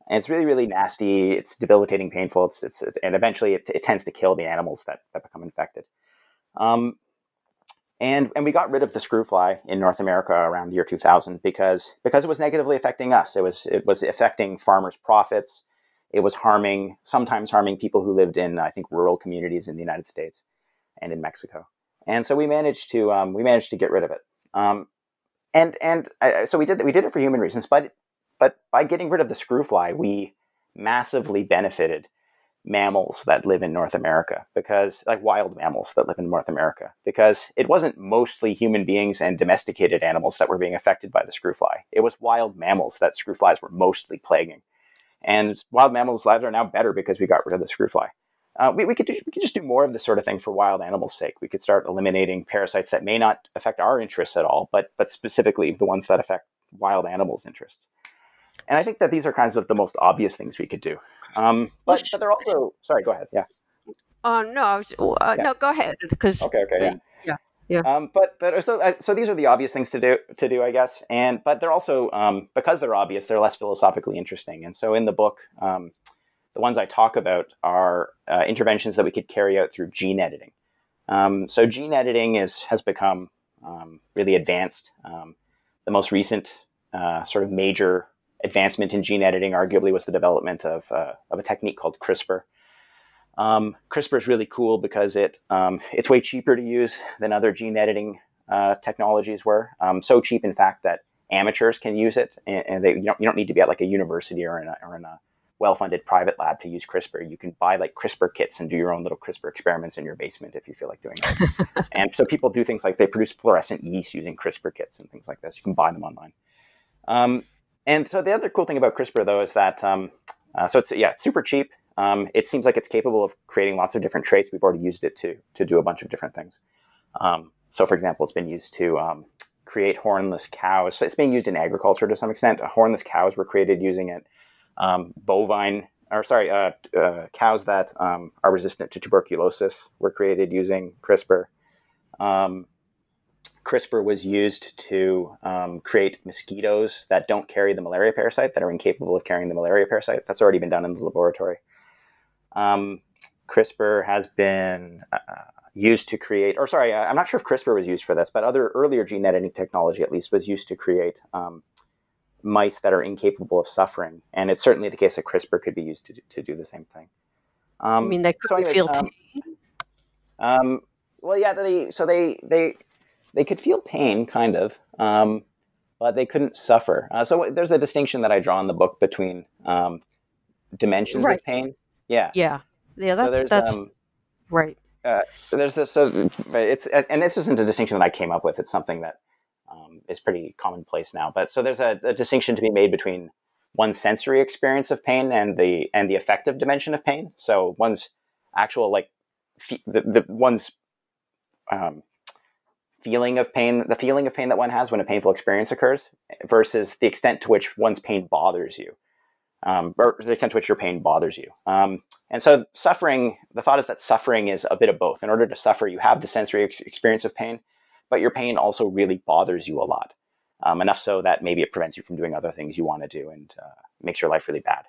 And it's really, really nasty. It's debilitating, painful. It's, it's and eventually it, it tends to kill the animals that, that become infected. Um, and and we got rid of the screw fly in North America around the year 2000 because because it was negatively affecting us. It was it was affecting farmers' profits. It was harming sometimes harming people who lived in I think rural communities in the United States and in Mexico. And so we managed to um, we managed to get rid of it. Um, and and uh, so we did we did it for human reasons, but but by getting rid of the screw fly, we massively benefited mammals that live in North America because, like wild mammals that live in North America, because it wasn't mostly human beings and domesticated animals that were being affected by the screwfly. It was wild mammals that screwflies were mostly plaguing. And wild mammals' lives are now better because we got rid of the screwfly. Uh, we, we, could do, we could just do more of this sort of thing for wild animals' sake. We could start eliminating parasites that may not affect our interests at all, but but specifically the ones that affect wild animals' interests. And I think that these are kinds of the most obvious things we could do. Um, but, but they're also sorry. Go ahead. Yeah. Uh, no, I was, uh, yeah. no, go ahead. Because okay, okay, yeah, yeah, yeah. Um, but but so uh, so these are the obvious things to do to do, I guess. And but they're also um, because they're obvious, they're less philosophically interesting. And so in the book, um, the ones I talk about are uh, interventions that we could carry out through gene editing. Um, so gene editing is has become um, really advanced. Um, the most recent uh, sort of major advancement in gene editing, arguably, was the development of, uh, of a technique called CRISPR. Um, CRISPR is really cool because it um, it's way cheaper to use than other gene editing uh, technologies were. Um, so cheap, in fact, that amateurs can use it, and, and they, you, don't, you don't need to be at like a university or in a, or in a well-funded private lab to use CRISPR. You can buy like CRISPR kits and do your own little CRISPR experiments in your basement if you feel like doing it. [LAUGHS] and so people do things like they produce fluorescent yeast using CRISPR kits and things like this. You can buy them online. Um, and so the other cool thing about CRISPR, though, is that um, uh, so it's yeah super cheap. Um, it seems like it's capable of creating lots of different traits. We've already used it to to do a bunch of different things. Um, so, for example, it's been used to um, create hornless cows. It's being used in agriculture to some extent. hornless cows were created using it. Um, bovine, or sorry, uh, uh, cows that um, are resistant to tuberculosis were created using CRISPR. Um, CRISPR was used to um, create mosquitoes that don't carry the malaria parasite, that are incapable of carrying the malaria parasite. That's already been done in the laboratory. Um, CRISPR has been uh, used to create, or sorry, I'm not sure if CRISPR was used for this, but other earlier gene editing technology, at least, was used to create um, mice that are incapable of suffering. And it's certainly the case that CRISPR could be used to, to do the same thing. I mean, they could so anyways, feel um, pain. Um, well, yeah. They so they they they could feel pain, kind of, um, but they couldn't suffer. Uh, so there's a distinction that I draw in the book between um, dimensions right. of pain. Yeah, yeah, yeah. That's so that's um, right. Uh, so there's this. So it's and this isn't a distinction that I came up with. It's something that um, is pretty commonplace now. But so there's a, a distinction to be made between one's sensory experience of pain and the and the affective dimension of pain. So one's actual like the, the one's um, feeling of pain, the feeling of pain that one has when a painful experience occurs, versus the extent to which one's pain bothers you, um, or the extent to which your pain bothers you. Um, and so, suffering, the thought is that suffering is a bit of both. In order to suffer, you have the sensory ex- experience of pain, but your pain also really bothers you a lot, um, enough so that maybe it prevents you from doing other things you want to do and uh, makes your life really bad.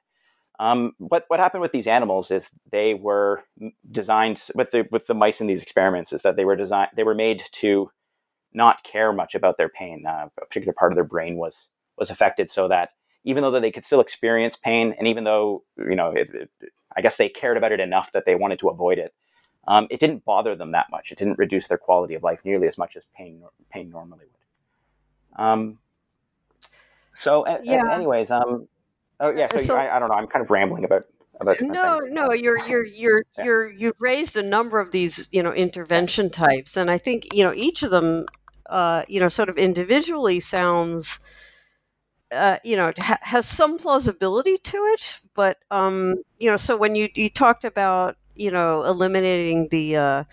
Um, what what happened with these animals is they were designed with the with the mice in these experiments is that they were designed they were made to not care much about their pain. Uh, a particular part of their brain was was affected, so that even though they could still experience pain, and even though you know, it, it, I guess they cared about it enough that they wanted to avoid it, um, it didn't bother them that much. It didn't reduce their quality of life nearly as much as pain pain normally would. Um, so, yeah. anyways, um, oh yeah. So, so I, I, don't know. I'm kind of rambling about about. No, things. no. You're you're you're yeah. you're you've raised a number of these you know intervention types, and I think you know each of them, uh, you know, sort of individually sounds uh, you know, ha- has some plausibility to it, but um, you know, so when you you talked about you know eliminating the uh,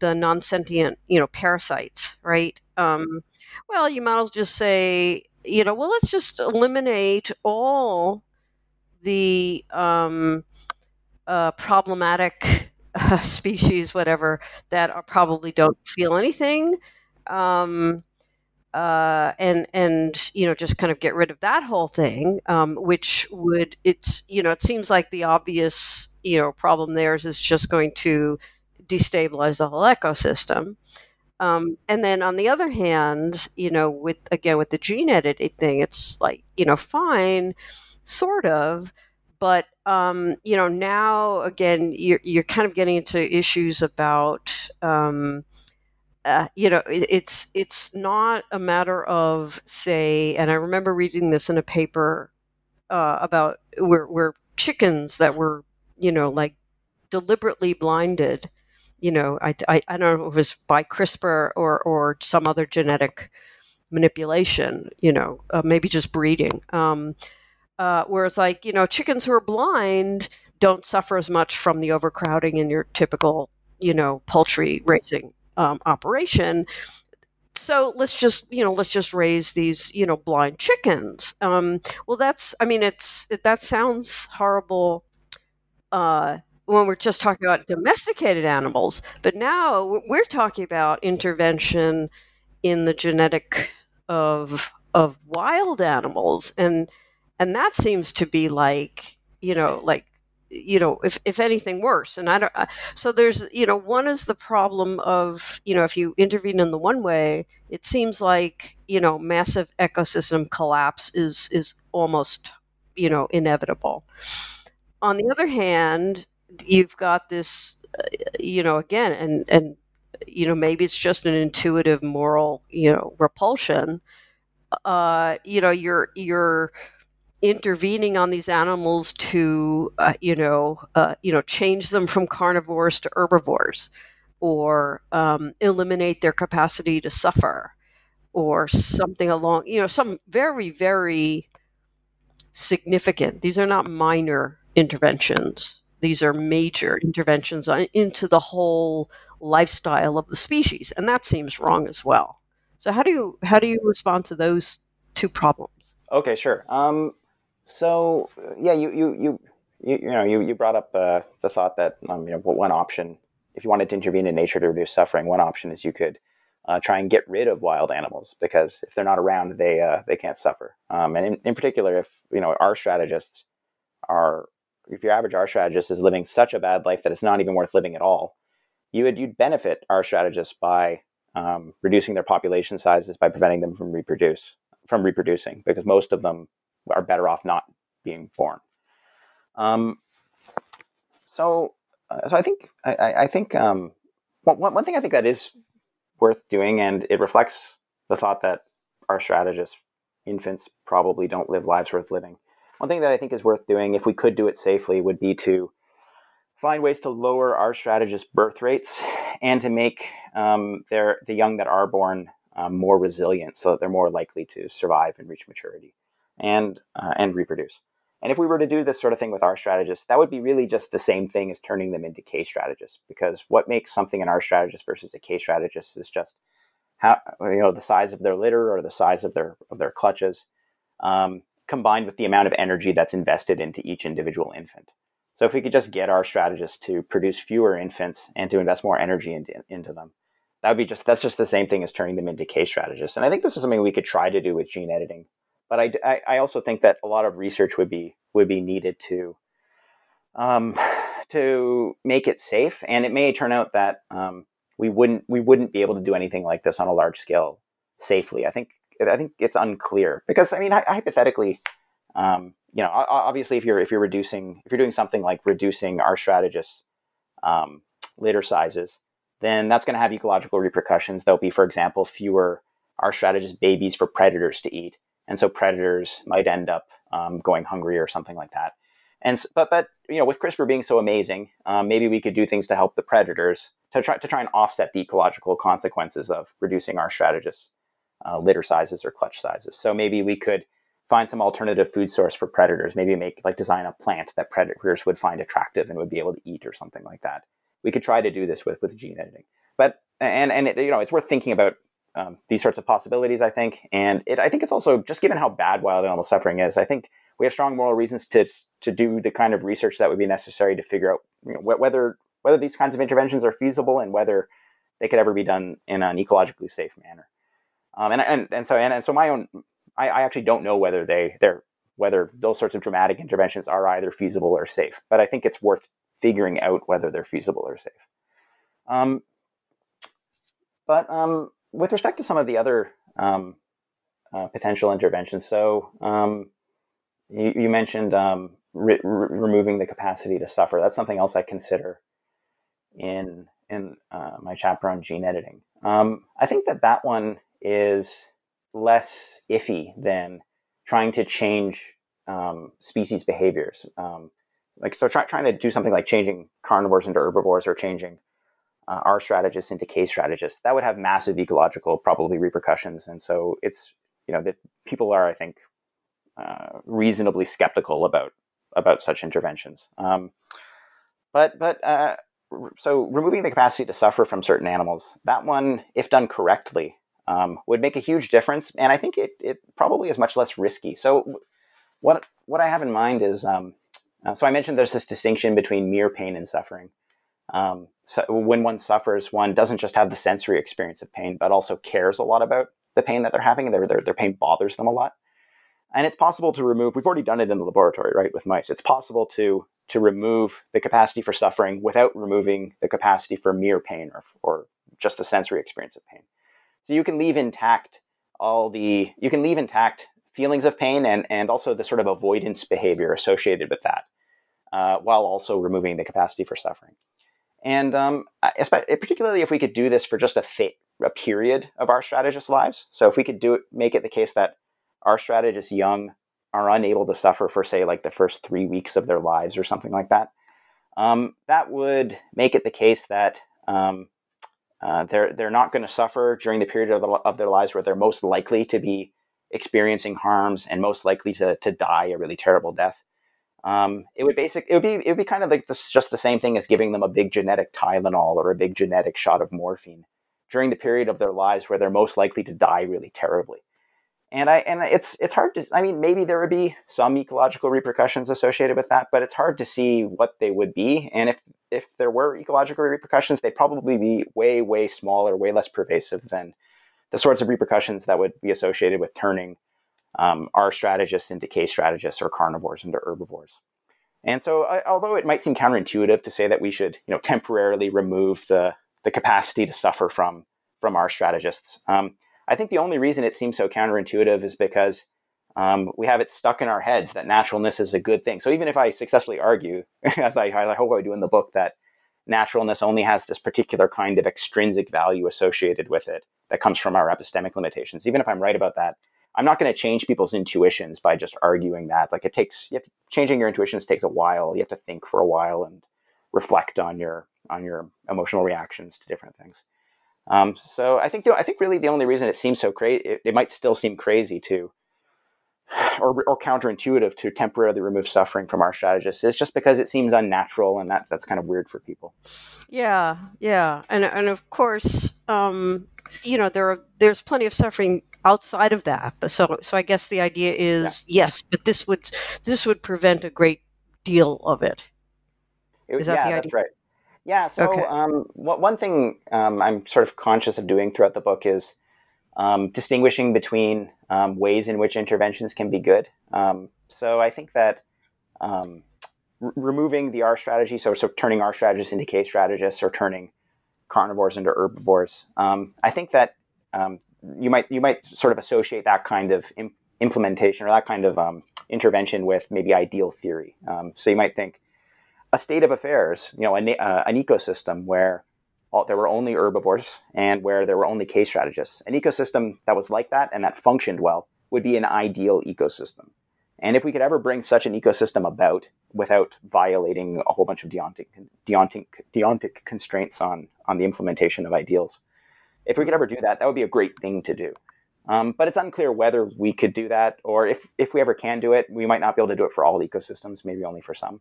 the non sentient you know parasites, right? Um, well, you might as well just say you know, well, let's just eliminate all the um, uh, problematic [LAUGHS] uh, species, whatever that are, probably don't feel anything. Um, uh, and and you know just kind of get rid of that whole thing, um, which would it's you know it seems like the obvious you know problem there is is just going to destabilize the whole ecosystem. Um, and then on the other hand, you know, with again with the gene editing thing, it's like you know fine, sort of, but um, you know now again you're you're kind of getting into issues about um, uh, you know, it, it's it's not a matter of say, and I remember reading this in a paper uh, about where where chickens that were you know like deliberately blinded. You know, I, I, I don't know if it was by CRISPR or or some other genetic manipulation. You know, uh, maybe just breeding. Um, uh, whereas, like you know, chickens who are blind don't suffer as much from the overcrowding in your typical you know poultry raising um, operation. So let's just you know let's just raise these you know blind chickens. Um, well that's i mean it's it, that sounds horrible uh, when we're just talking about domesticated animals. But now we're talking about intervention in the genetic of of wild animals. And and that seems to be like you know like you know if, if anything worse and i don't so there's you know one is the problem of you know if you intervene in the one way it seems like you know massive ecosystem collapse is is almost you know inevitable. On the other hand you've got this uh, you know again and and you know maybe it's just an intuitive moral you know repulsion uh you know you're you're intervening on these animals to uh, you know uh, you know change them from carnivores to herbivores or um, eliminate their capacity to suffer or something along you know some very very significant. These are not minor interventions. These are major interventions into the whole lifestyle of the species and that seems wrong as well. So how do you how do you respond to those two problems? Okay sure. Um, so yeah, you you you you, you know you, you brought up uh, the thought that um, you know one option, if you wanted to intervene in nature to reduce suffering, one option is you could uh, try and get rid of wild animals because if they're not around, they uh, they can't suffer. Um, and in, in particular, if you know R strategists are, if your average R strategist is living such a bad life that it's not even worth living at all, you would you'd benefit R strategists by um, reducing their population sizes by preventing them from reproduce from reproducing because most of them are better off not being born. Um, so, uh, so I think I, I think um, one, one thing I think that is worth doing, and it reflects the thought that R strategists, infants, probably don't live lives worth living. One thing that I think is worth doing, if we could do it safely, would be to find ways to lower R strategist birth rates and to make um, their the young that are born um, more resilient, so that they're more likely to survive and reach maturity and uh, and reproduce. And if we were to do this sort of thing with R strategists, that would be really just the same thing as turning them into K strategists. Because what makes something an R strategist versus a K strategist is just how you know the size of their litter or the size of their of their clutches, um, combined with the amount of energy that's invested into each individual infant. So if we could just get R strategists to produce fewer infants and to invest more energy into, into them, that would be just that's just the same thing as turning them into K strategists. And I think this is something we could try to do with gene editing but I, I also think that a lot of research would be would be needed to um, to make it safe. And it may turn out that um, we wouldn't we wouldn't be able to do anything like this on a large scale safely. I think I think it's unclear because I mean hypothetically, um, you know, obviously if you're if you're reducing if you're doing something like reducing R strategists um, litter sizes, then that's going to have ecological repercussions. There'll be, for example, fewer R strategist babies for predators to eat, and so predators might end up um, going hungry or something like that. And but but you know, with CRISPR being so amazing, um, maybe we could do things to help the predators to try to try and offset the ecological consequences of reducing R strategists uh, litter sizes or clutch sizes. So maybe we could find some alternative food source for predators. Maybe make like design a plant that predators would find attractive and would be able to eat or something like that. We could try to do this with with gene editing, but and and it, you know it's worth thinking about um, these sorts of possibilities. I think, and it I think it's also just given how bad wild animal suffering is. I think we have strong moral reasons to to do the kind of research that would be necessary to figure out you know, whether whether these kinds of interventions are feasible and whether they could ever be done in an ecologically safe manner. Um, and, and and so and, and so my own I, I actually don't know whether they they're whether those sorts of dramatic interventions are either feasible or safe. But I think it's worth figuring out whether they're feasible or safe. Um, but um, with respect to some of the other um, uh, potential interventions, so um, you, you, mentioned um, re- re- removing the capacity to suffer. That's something else I consider in in uh, my chapter on gene editing. Um, I think that that one is less iffy than trying to change um, species behaviors. Um, like so, try, trying to do something like changing carnivores into herbivores or changing uh, R strategists into K strategists that would have massive ecological probably repercussions. And so it's you know that people are I think uh, reasonably skeptical about about such interventions. Um, but but uh, so removing the capacity to suffer from certain animals, that one, if done correctly, um, would make a huge difference. And I think it, it probably is much less risky. So what, what I have in mind is, um, uh, so I mentioned there's this distinction between mere pain and suffering. Um, so when one suffers, one doesn't just have the sensory experience of pain, but also cares a lot about the pain that they're having. Their, their, their pain bothers them a lot. And it's possible to remove, we've already done it in the laboratory, right, with mice. It's possible to, to remove the capacity for suffering without removing the capacity for mere pain or, or just the sensory experience of pain. So you can leave intact all the you can leave intact feelings of pain and and also the sort of avoidance behavior associated with that, uh, while also removing the capacity for suffering. And um, particularly if we could do this for just a, fa- a period of R strategists' lives. So if we could do it, make it the case that R strategists young are unable to suffer for say like the first three weeks of their lives or something like that, um, that would make it the case that um, uh, they're they're not going to suffer during the period of, the, of their lives where they're most likely to be experiencing harms and most likely to, to die a really terrible death. Um, it would basic it would be it would be kind of like this, just the same thing as giving them a big genetic Tylenol or a big genetic shot of morphine during the period of their lives where they're most likely to die really terribly and I and it's it's hard to I mean maybe there would be some ecological repercussions associated with that, but it's hard to see what they would be. And if if there were ecological repercussions, they'd probably be way way smaller, way less pervasive than the sorts of repercussions that would be associated with turning um, R strategists into K strategists or carnivores into herbivores. And so, I, although it might seem counterintuitive to say that we should, you know, temporarily remove the the capacity to suffer from from R strategists, um, I think the only reason it seems so counterintuitive is because um, we have it stuck in our heads that naturalness is a good thing. So even if I successfully argue, [LAUGHS] as I, I hope I do in the book, that naturalness only has this particular kind of extrinsic value associated with it that comes from our epistemic limitations, even if I'm right about that, I'm not going to change people's intuitions by just arguing that. Like it takes, you have changing your intuitions takes a while. You have to think for a while and reflect on your on your emotional reactions to different things. Um, so I think the, I think really the only reason it seems so crazy, it, it, might still seem crazy to, or, or counterintuitive to temporarily remove suffering from R strategists is just because it seems unnatural and that that's kind of weird for people. Yeah, yeah, and and of course, um, you know there are there's plenty of suffering outside of that. So so I guess the idea is yeah. yes, but this would this would prevent a great deal of it. it is that yeah, the idea? That's right. Yeah. So okay. um, one thing um, I'm sort of conscious of doing throughout the book is um, distinguishing between um, ways in which interventions can be good. Um, so I think that um, r- removing the R strategy, so so turning R strategists into K strategists, or turning carnivores into herbivores. Um, I think that um, you might you might sort of associate that kind of Im- implementation or that kind of um, intervention with maybe ideal theory. Um, so you might think a state of affairs, you know, a, uh, an ecosystem where all, there were only herbivores and where there were only K strategists. An ecosystem that was like that and that functioned well would be an ideal ecosystem. And if we could ever bring such an ecosystem about without violating a whole bunch of deontic, deontic, deontic constraints on, on the implementation of ideals, if we could ever do that, that would be a great thing to do. Um, but it's unclear whether we could do that, or if, if we ever can do it, we might not be able to do it for all ecosystems, maybe only for some.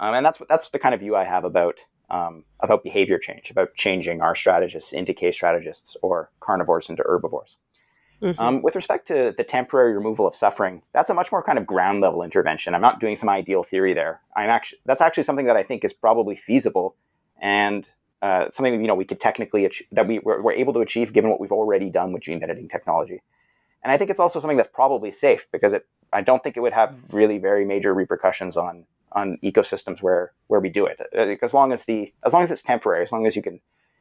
Um, and that's that's the kind of view I have about um, about behavior change, about changing R strategists into K strategists or carnivores into herbivores. Mm-hmm. Um, with respect to the temporary removal of suffering, that's a much more kind of ground level intervention. I'm not doing some ideal theory there. I'm actually that's actually something that I think is probably feasible and uh, something you know we could technically ach- that we we're, we're, able to achieve given what we've already done with gene editing technology. And I think it's also something that's probably safe because it I don't think it would have really very major repercussions on on ecosystems where where we do it. Uh, as long as the as long as it's temporary, as long as you can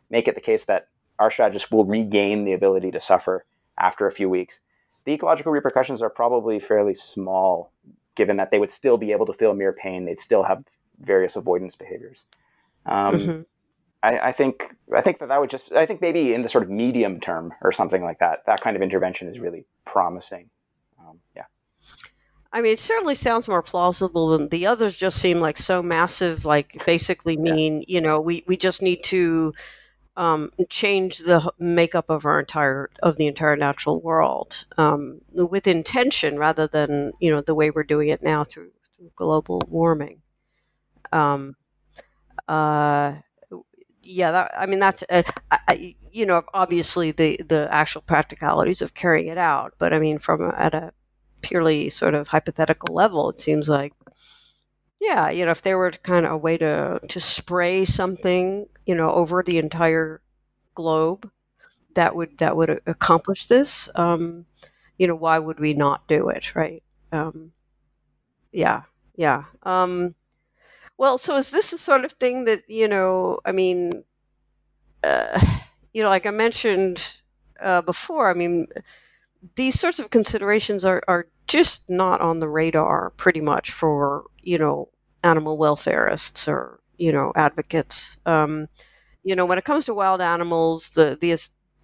make it the case that R strategists will regain the ability to suffer after a few weeks, the ecological repercussions are probably fairly small, given that they would still be able to feel mere pain. They'd still have various avoidance behaviors. Um, mm-hmm. I, I, think I think that that would just I think maybe in the sort of medium term or something like that, that kind of intervention is really promising. Um, yeah. I mean, it certainly sounds more plausible than the others. Just seem like so massive. Like basically mean, yeah. you know, we we just need to um, change the makeup of our entire of the entire natural world um, with intention, rather than you know the way we're doing it now through, through global warming. Um, uh, yeah, that, I mean that's uh, I, you know obviously the the actual practicalities of carrying it out, but I mean from at a purely sort of hypothetical level, it seems like, yeah, you know, if there were kind of a way to to spray something, you know, over the entire globe, that would that would accomplish this. Um, you know, why would we not do it, right? Um, yeah, yeah. Um, well, so is this the sort of thing that you know? I mean, uh, you know, like I mentioned uh, before. I mean, these sorts of considerations are, are just not on the radar pretty much for you know animal welfareists or you know advocates um, you know when it comes to wild animals the the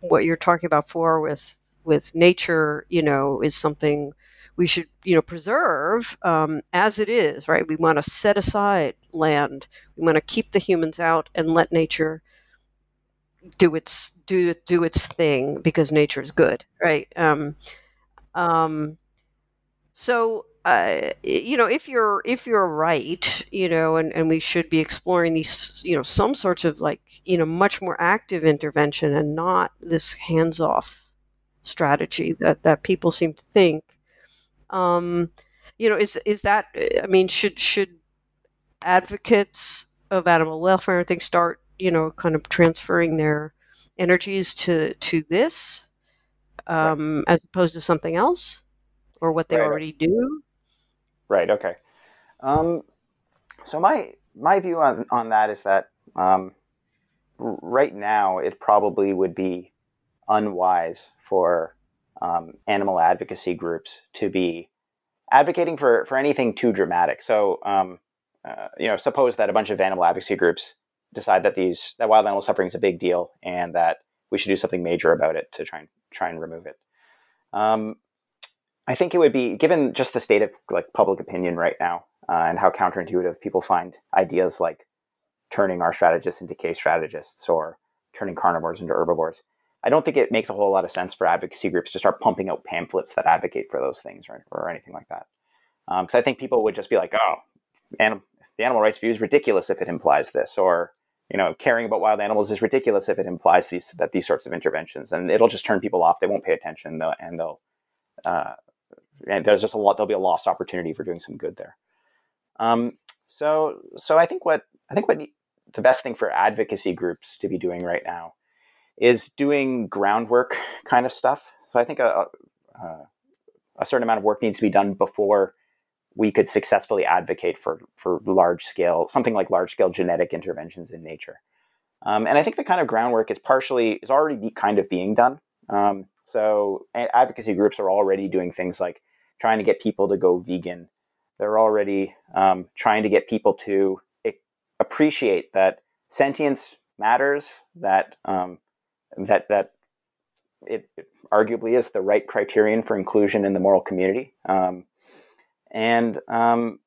what you're talking about for with with nature you know is something we should you know preserve um, as it is right we want to set aside land we want to keep the humans out and let nature do its do do its thing because nature is good right um, um, so uh, you know, if you're if you're right, you know, and, and we should be exploring these, you know, some sorts of like, you know, much more active intervention and not this hands off strategy that that people seem to think. Um, you know, is is that? I mean, should should advocates of animal welfare and things start, you know, kind of transferring their energies to to this um, right. as opposed to something else? or what they right. already do? Right. Okay. Um, so my my view on on that is that um, right now it probably would be unwise for um, animal advocacy groups to be advocating for for anything too dramatic. So um, uh, you know, suppose that a bunch of animal advocacy groups decide that these that wild animal suffering is a big deal and that we should do something major about it to try and try and remove it. Um, I think it would be given just the state of like public opinion right now uh, and how counterintuitive people find ideas like turning R strategists into K strategists or turning carnivores into herbivores. I don't think it makes a whole lot of sense for advocacy groups to start pumping out pamphlets that advocate for those things or, or anything like that. Because um, I think people would just be like, oh, anim- the animal rights view is ridiculous if it implies this, or you know, caring about wild animals is ridiculous if it implies these that these sorts of interventions, and it'll just turn people off. They won't pay attention, they'll, and they'll uh, and there's just a lot. There'll be a lost opportunity for doing some good there. Um, so, so I think what I think what the best thing for advocacy groups to be doing right now is doing groundwork kind of stuff. So I think a, a, a certain amount of work needs to be done before we could successfully advocate for for large scale something like large scale genetic interventions in nature. Um, and I think the kind of groundwork is partially is already kind of being done. Um, so advocacy groups are already doing things like trying to get people to go vegan. They're already um, trying to get people to appreciate that sentience matters. That um, that that it, it, arguably is the right criterion for inclusion in the moral community. Um, and um,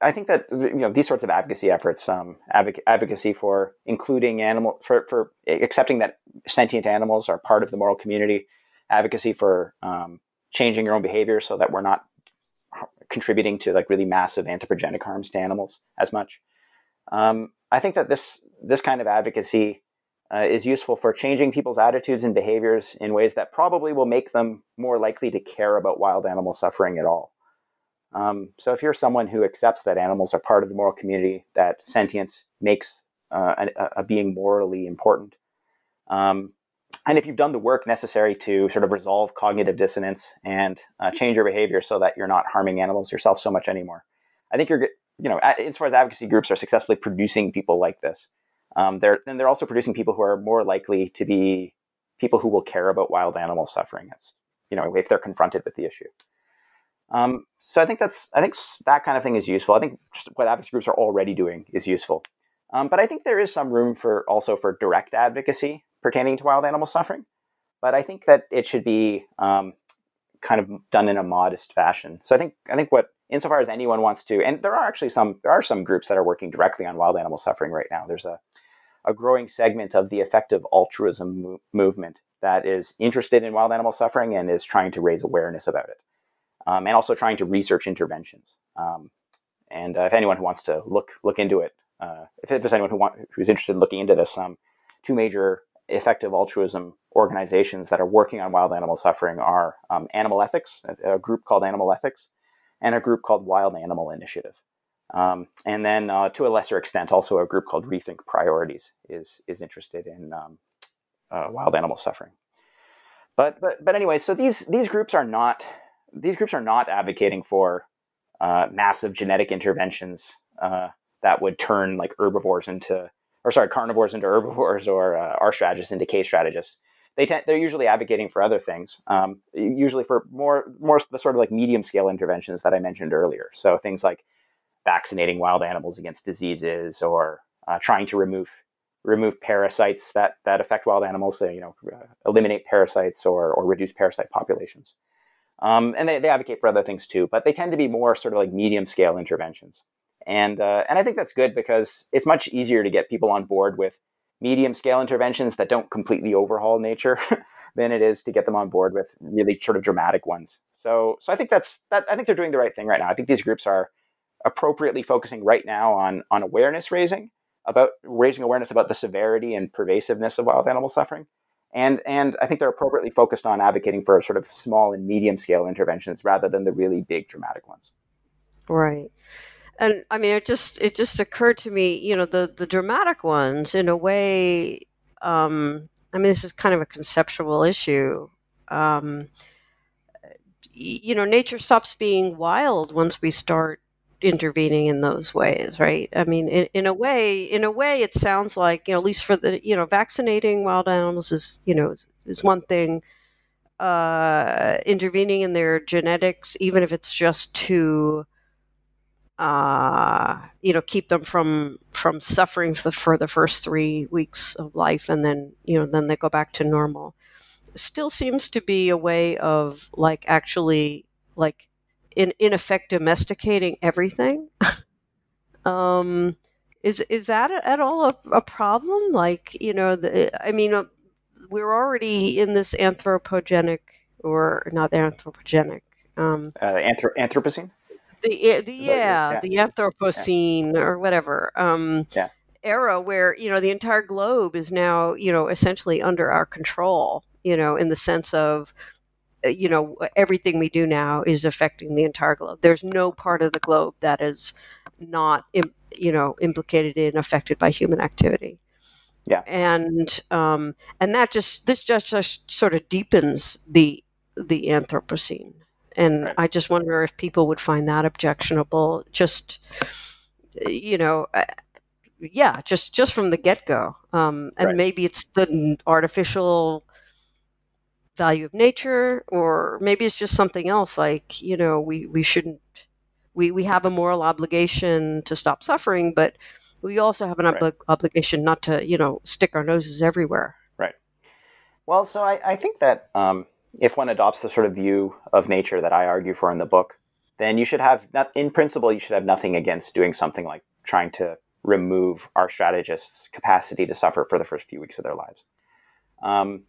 I think that you know these sorts of advocacy efforts, um, advoc- advocacy for including animal for, for accepting that sentient animals are part of the moral community, advocacy for um, changing your own behavior so that we're not contributing to like really massive anthropogenic harms to animals as much. Um, I think that this this kind of advocacy uh, is useful for changing people's attitudes and behaviors in ways that probably will make them more likely to care about wild animal suffering at all. Um, so if you're someone who accepts that animals are part of the moral community, that sentience makes uh, a, a, being morally important, um, and if you've done the work necessary to sort of resolve cognitive dissonance and uh, change your behavior so that you're not harming animals yourself so much anymore, I think you're, you know, as far as advocacy groups are successfully producing people like this, um, they're then they're also producing people who are more likely to be people who will care about wild animal suffering. As, you know, if they're confronted with the issue. Um, so I think that's I think that kind of thing is useful. I think just what advocacy groups are already doing is useful. Um, but I think there is some room for also for direct advocacy pertaining to wild animal suffering. But I think that it should be um, kind of done in a modest fashion. So I think I think what insofar as anyone wants to, and there are actually some there are some groups that are working directly on wild animal suffering right now. There's a a growing segment of the effective altruism mo- movement that is interested in wild animal suffering and is trying to raise awareness about it um, and also trying to research interventions. Um, and uh, if anyone who wants to look look into it, uh, if there's anyone who want, who's interested in looking into this, um, two major effective altruism organizations that are working on wild animal suffering are um, Animal Ethics, a group called Animal Ethics, and a group called Wild Animal Initiative. Um, and then, uh, to a lesser extent, also a group called Rethink Priorities is is interested in um, uh, wild animal suffering. But but but anyway, so these these groups are not these groups are not advocating for uh, massive genetic interventions uh, that would turn like herbivores into, or sorry, carnivores into herbivores or uh, R strategists into K strategists. They tend, they're usually advocating for other things, um, usually for more more the sort of like medium scale interventions that I mentioned earlier. So things like vaccinating wild animals against diseases or uh, trying to remove remove parasites that that affect wild animals. So, you know, uh, eliminate parasites or or reduce parasite populations. Um, and they, they advocate for other things too, but they tend to be more sort of like medium scale interventions. And, uh, and I think that's good because it's much easier to get people on board with medium scale interventions that don't completely overhaul nature [LAUGHS] than it is to get them on board with really sort of dramatic ones. So, so I think that's that. I think they're doing the right thing right now. I think these groups are appropriately focusing right now on on awareness raising about raising awareness about the severity and pervasiveness of wild animal suffering, and and I think they're appropriately focused on advocating for sort of small and medium scale interventions rather than the really big dramatic ones. Right. And I mean, it just it just occurred to me, you know, the the dramatic ones, in a way. Um, I mean, this is kind of a conceptual issue. Um, you know, nature stops being wild once we start intervening in those ways, right? I mean, in, in a way, in a way, it sounds like you know, at least for the you know, vaccinating wild animals is you know is, is one thing. Uh, intervening in their genetics, even if it's just to uh, you know keep them from from suffering for the, for the first three weeks of life, and then you know then they go back to normal. Still seems to be a way of like actually like in in effect domesticating everything. [LAUGHS] um, is is that at all a, a problem? Like you know, the, I mean, uh, we're already in this anthropogenic or not anthropogenic. Um, uh, anthro- Anthropocene. The, the yeah, yeah, the Anthropocene yeah. or whatever. Um, yeah. Era where you know the entire globe is now you know essentially under our control. You know, in the sense of you know everything we do now is affecting the entire globe there's no part of the globe that is not you know implicated in affected by human activity yeah and um, and that just this just, just sort of deepens the the anthropocene and Right. I just wonder if people would find that objectionable. Just you know, uh, yeah, just just from the get go. Um, and Right. maybe it's the artificial value of nature, or maybe it's just something else. Like you know, we we shouldn't. We we have a moral obligation to stop suffering, but we also have an Right. obli- obligation not to you know stick our noses everywhere. Right well, so I, I think that um, if one adopts the sort of view of nature that I argue for in the book, then you should have, not, in principle, you should have nothing against doing something like trying to remove R strategists' capacity to suffer for the first few weeks of their lives. Um,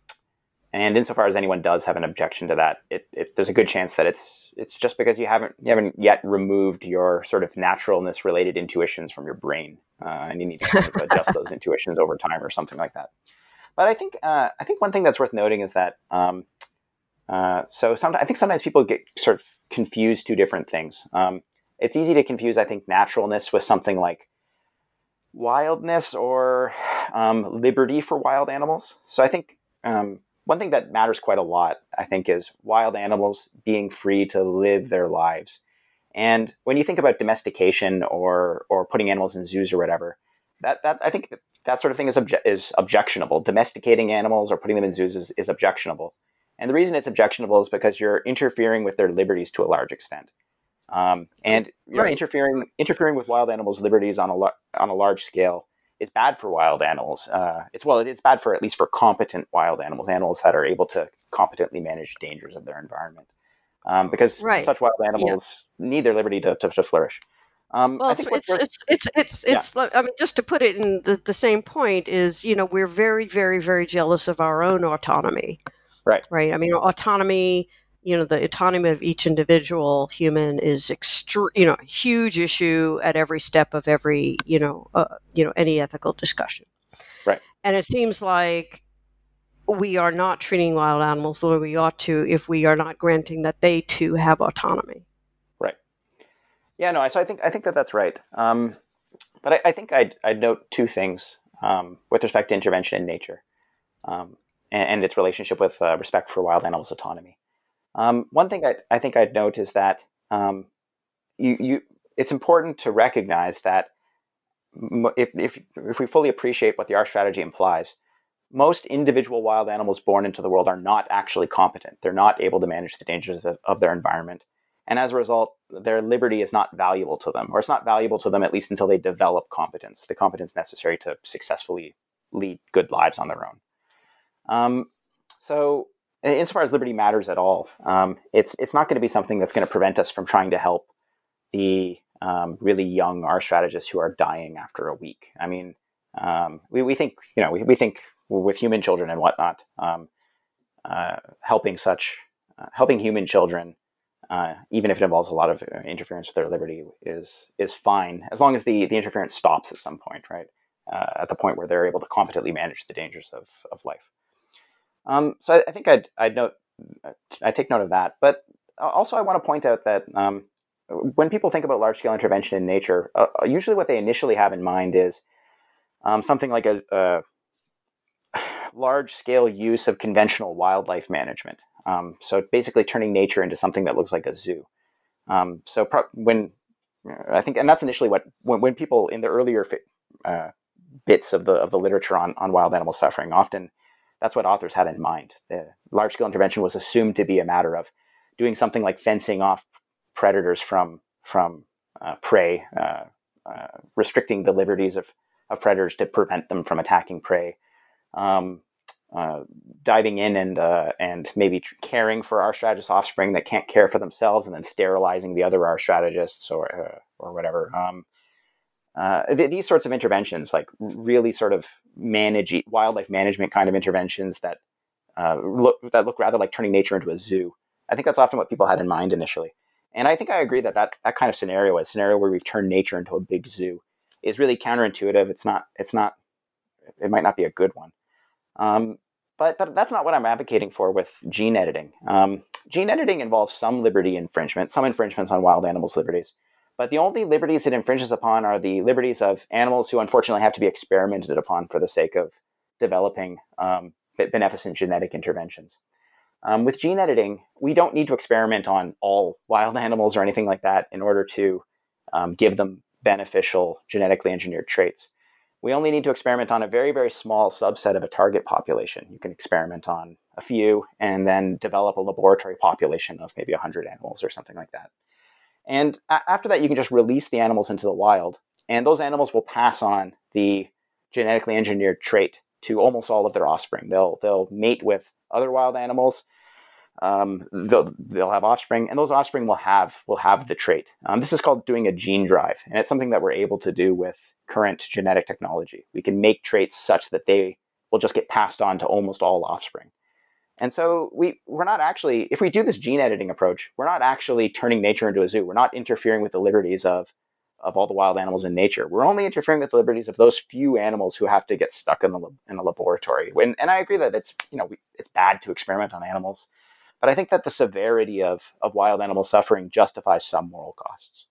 and insofar as anyone does have an objection to that, it, it, there's a good chance that it's it's just because you haven't you haven't yet removed your sort of naturalness related intuitions from your brain, uh, and you need to kind of [LAUGHS] adjust those intuitions over time or something like that. But I think uh, I think one thing that's worth noting is that um, uh, so I think sometimes people get sort of confused two different things. Um, it's easy to confuse I think naturalness with something like wildness or um, liberty for wild animals. So I think um, one thing that matters quite a lot I think is wild animals being free to live their lives. And when you think about domestication or or putting animals in zoos or whatever, that that I think that sort of thing is obje- is objectionable. Domesticating animals or putting them in zoos is, is objectionable. And the reason it's objectionable is because you're interfering with their liberties to a large extent. Um, and you're Right. interfering interfering with wild animals' liberties on a lar- on a large scale is bad for wild animals. Uh, it's well, it's bad for at least for competent wild animals, animals that are able to competently manage dangers of their environment. Um, because Right. such wild animals need their liberty to, to, to flourish. Um, Well, I it's it's, worth- it's it's it's Yeah. it's like I mean, just to put it in the, the same point is, you know, we're very, very, very jealous of our own autonomy. Right. Right. I mean, autonomy. You know, the autonomy of each individual human is extre- you know, a huge issue at every step of every, you know, uh, you know, any ethical discussion. Right. And it seems like we are not treating wild animals the way we ought to if we are not granting that they too have autonomy. Right yeah, no. So I think I think that that's right. Um, but I, I think I'd, I'd note two things um, with respect to intervention in nature um, and, and its relationship with uh, respect for wild animals' autonomy. Um, one thing I, I think I'd note is that um, you, you it's important to recognize that if, if if we fully appreciate what the R strategy implies, most individual wild animals born into the world are not actually competent. They're not able to manage the dangers of, of their environment. And as a result, their liberty is not valuable to them, or it's not valuable to them at least until they develop competence, the competence necessary to successfully lead good lives on their own. Um, so, in- insofar as liberty matters at all, um, it's it's not going to be something that's going to prevent us from trying to help the um, really young R strategists who are dying after a week. I mean, um, we, we think you know we, we think with human children and whatnot, um, uh, helping such uh, helping human children uh, even if it involves a lot of uh, interference with their liberty, is is fine as long as the, the interference stops at some point, right? Uh, at the point where they're able to competently manage the dangers of, of life. Um, so I, I think I'd I'd note I take note of that, but also I want to point out that um, when people think about large scale intervention in nature, uh, usually what they initially have in mind is um, something like a, a large scale use of conventional wildlife management. Um, so basically turning nature into something that looks like a zoo. Um, so pro- when I think, and that's initially what when, when people in the earlier uh, bits of the of the literature on on wild animal suffering, often that's what authors had in mind. The large scale intervention was assumed to be a matter of doing something like fencing off predators from from uh, prey, uh, uh, restricting the liberties of of predators to prevent them from attacking prey. Um, uh, diving in and uh, and maybe caring for R strategist offspring that can't care for themselves, and then sterilizing the other R strategists or uh, or whatever. Um, uh, th- these sorts of interventions, like really sort of manage wildlife management kind of interventions that uh, look that look rather like turning nature into a zoo. I think that's often what people had in mind initially, and I think I agree that that, that kind of scenario, a scenario where we've turned nature into a big zoo, is really counterintuitive. It's not. It's not. It might not be a good one. Um, but but that's not what I'm advocating for with gene editing. Um, gene editing involves some liberty infringement, some infringements on wild animals' liberties. But the only liberties it infringes upon are the liberties of animals who unfortunately have to be experimented upon for the sake of developing um, beneficent genetic interventions. Um, with gene editing, we don't need to experiment on all wild [LAUGHS] animals or anything like that in order to um, give them beneficial genetically engineered traits. We only need to experiment on a very, very small subset of a target population. You can experiment on a few and then develop a laboratory population of maybe 100 animals or something like that. And a- after that, you can just release the animals into the wild, and those animals will pass on the genetically engineered trait to almost all of their offspring. They'll they'll mate with other wild animals. Um, they'll they'll have offspring, and those offspring will have will have the trait. Um, this is called doing a gene drive, and it's something that we're able to do with current genetic technology. We can make traits such that they will just get passed on to almost all offspring. And so we we're not actually if we do this gene editing approach, we're not actually turning nature into a zoo. We're not interfering with the liberties of of all the wild animals in nature. We're only interfering with the liberties of those few animals who have to get stuck in the in a laboratory. When, and I agree that it's you know it's bad to experiment on animals, but I think that the severity of of wild animal suffering justifies some moral costs.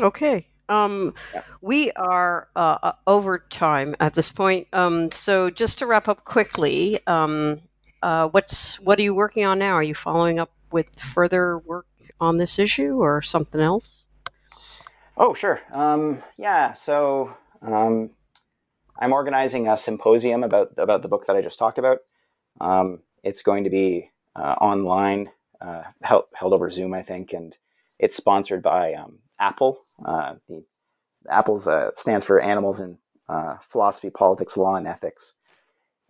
Okay. Um, yeah. We are uh, uh, over time at this point. Um, so just to wrap up quickly, um, uh, what's what are you working on now? Are you following up with further work on this issue or something else? Oh, sure. Um, yeah. So um, I'm organizing a symposium about about the book that I just talked about. Um, it's going to be uh, online, uh, held, held over Zoom, I think, and it's sponsored by um, Apple. Uh, the Apple's uh, stands for Animals in uh, Philosophy, Politics, Law, and Ethics,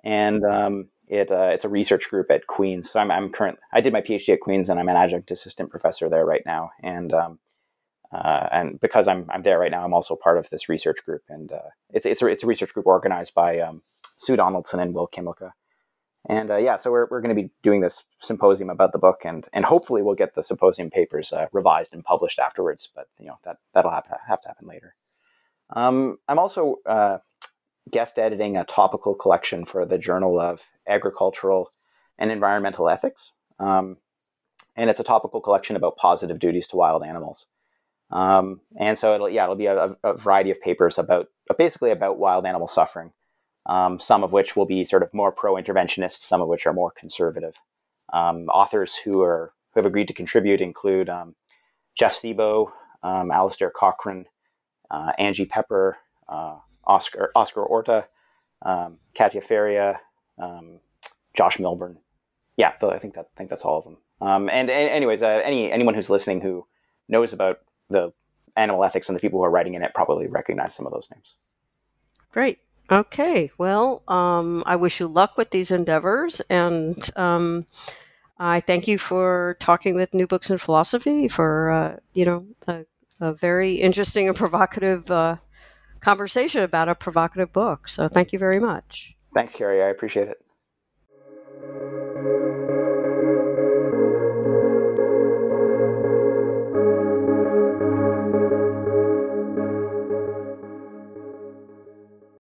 and um, it uh, it's a research group at Queens. So I'm, I'm current. I did my PhD at Queens, and I'm an adjunct assistant professor there right now. And um, uh, and because I'm I'm there right now, I'm also part of this research group, and uh, it's it's a, it's a research group organized by um, Sue Donaldson and Will Kymlicka. And uh, yeah, so we're, we're going to be doing this symposium about the book, and and hopefully we'll get the symposium papers uh, revised and published afterwards. But you know that that'll have to, have to happen later. Um, I'm also uh, guest editing a topical collection for the Journal of Agricultural and Environmental Ethics, um, and it's a topical collection about positive duties to wild animals. Um, and so it'll yeah it'll be a, a, variety of papers about basically about wild animal suffering, um, some of which will be sort of more pro-interventionist, some of which are more conservative. Um, authors who are who have agreed to contribute include um, Jeff Sebo, um, Alasdair Cochrane, uh, Angie Pepper, uh, Oscar Oscar Horta, um, Catia Faria, Josh Milburn. Yeah, I think that I think that's all of them. and, and anyways, uh, any anyone who's listening who knows about the animal ethics and the people who are writing in it probably recognize some of those names. Great. Okay. Well, um, I wish you luck with these endeavors, and um, I thank you for talking with New Books in Philosophy for uh, you know a, a, very interesting and provocative uh, conversation about a provocative book. So, thank you very much. Thanks, Carrie. I appreciate it.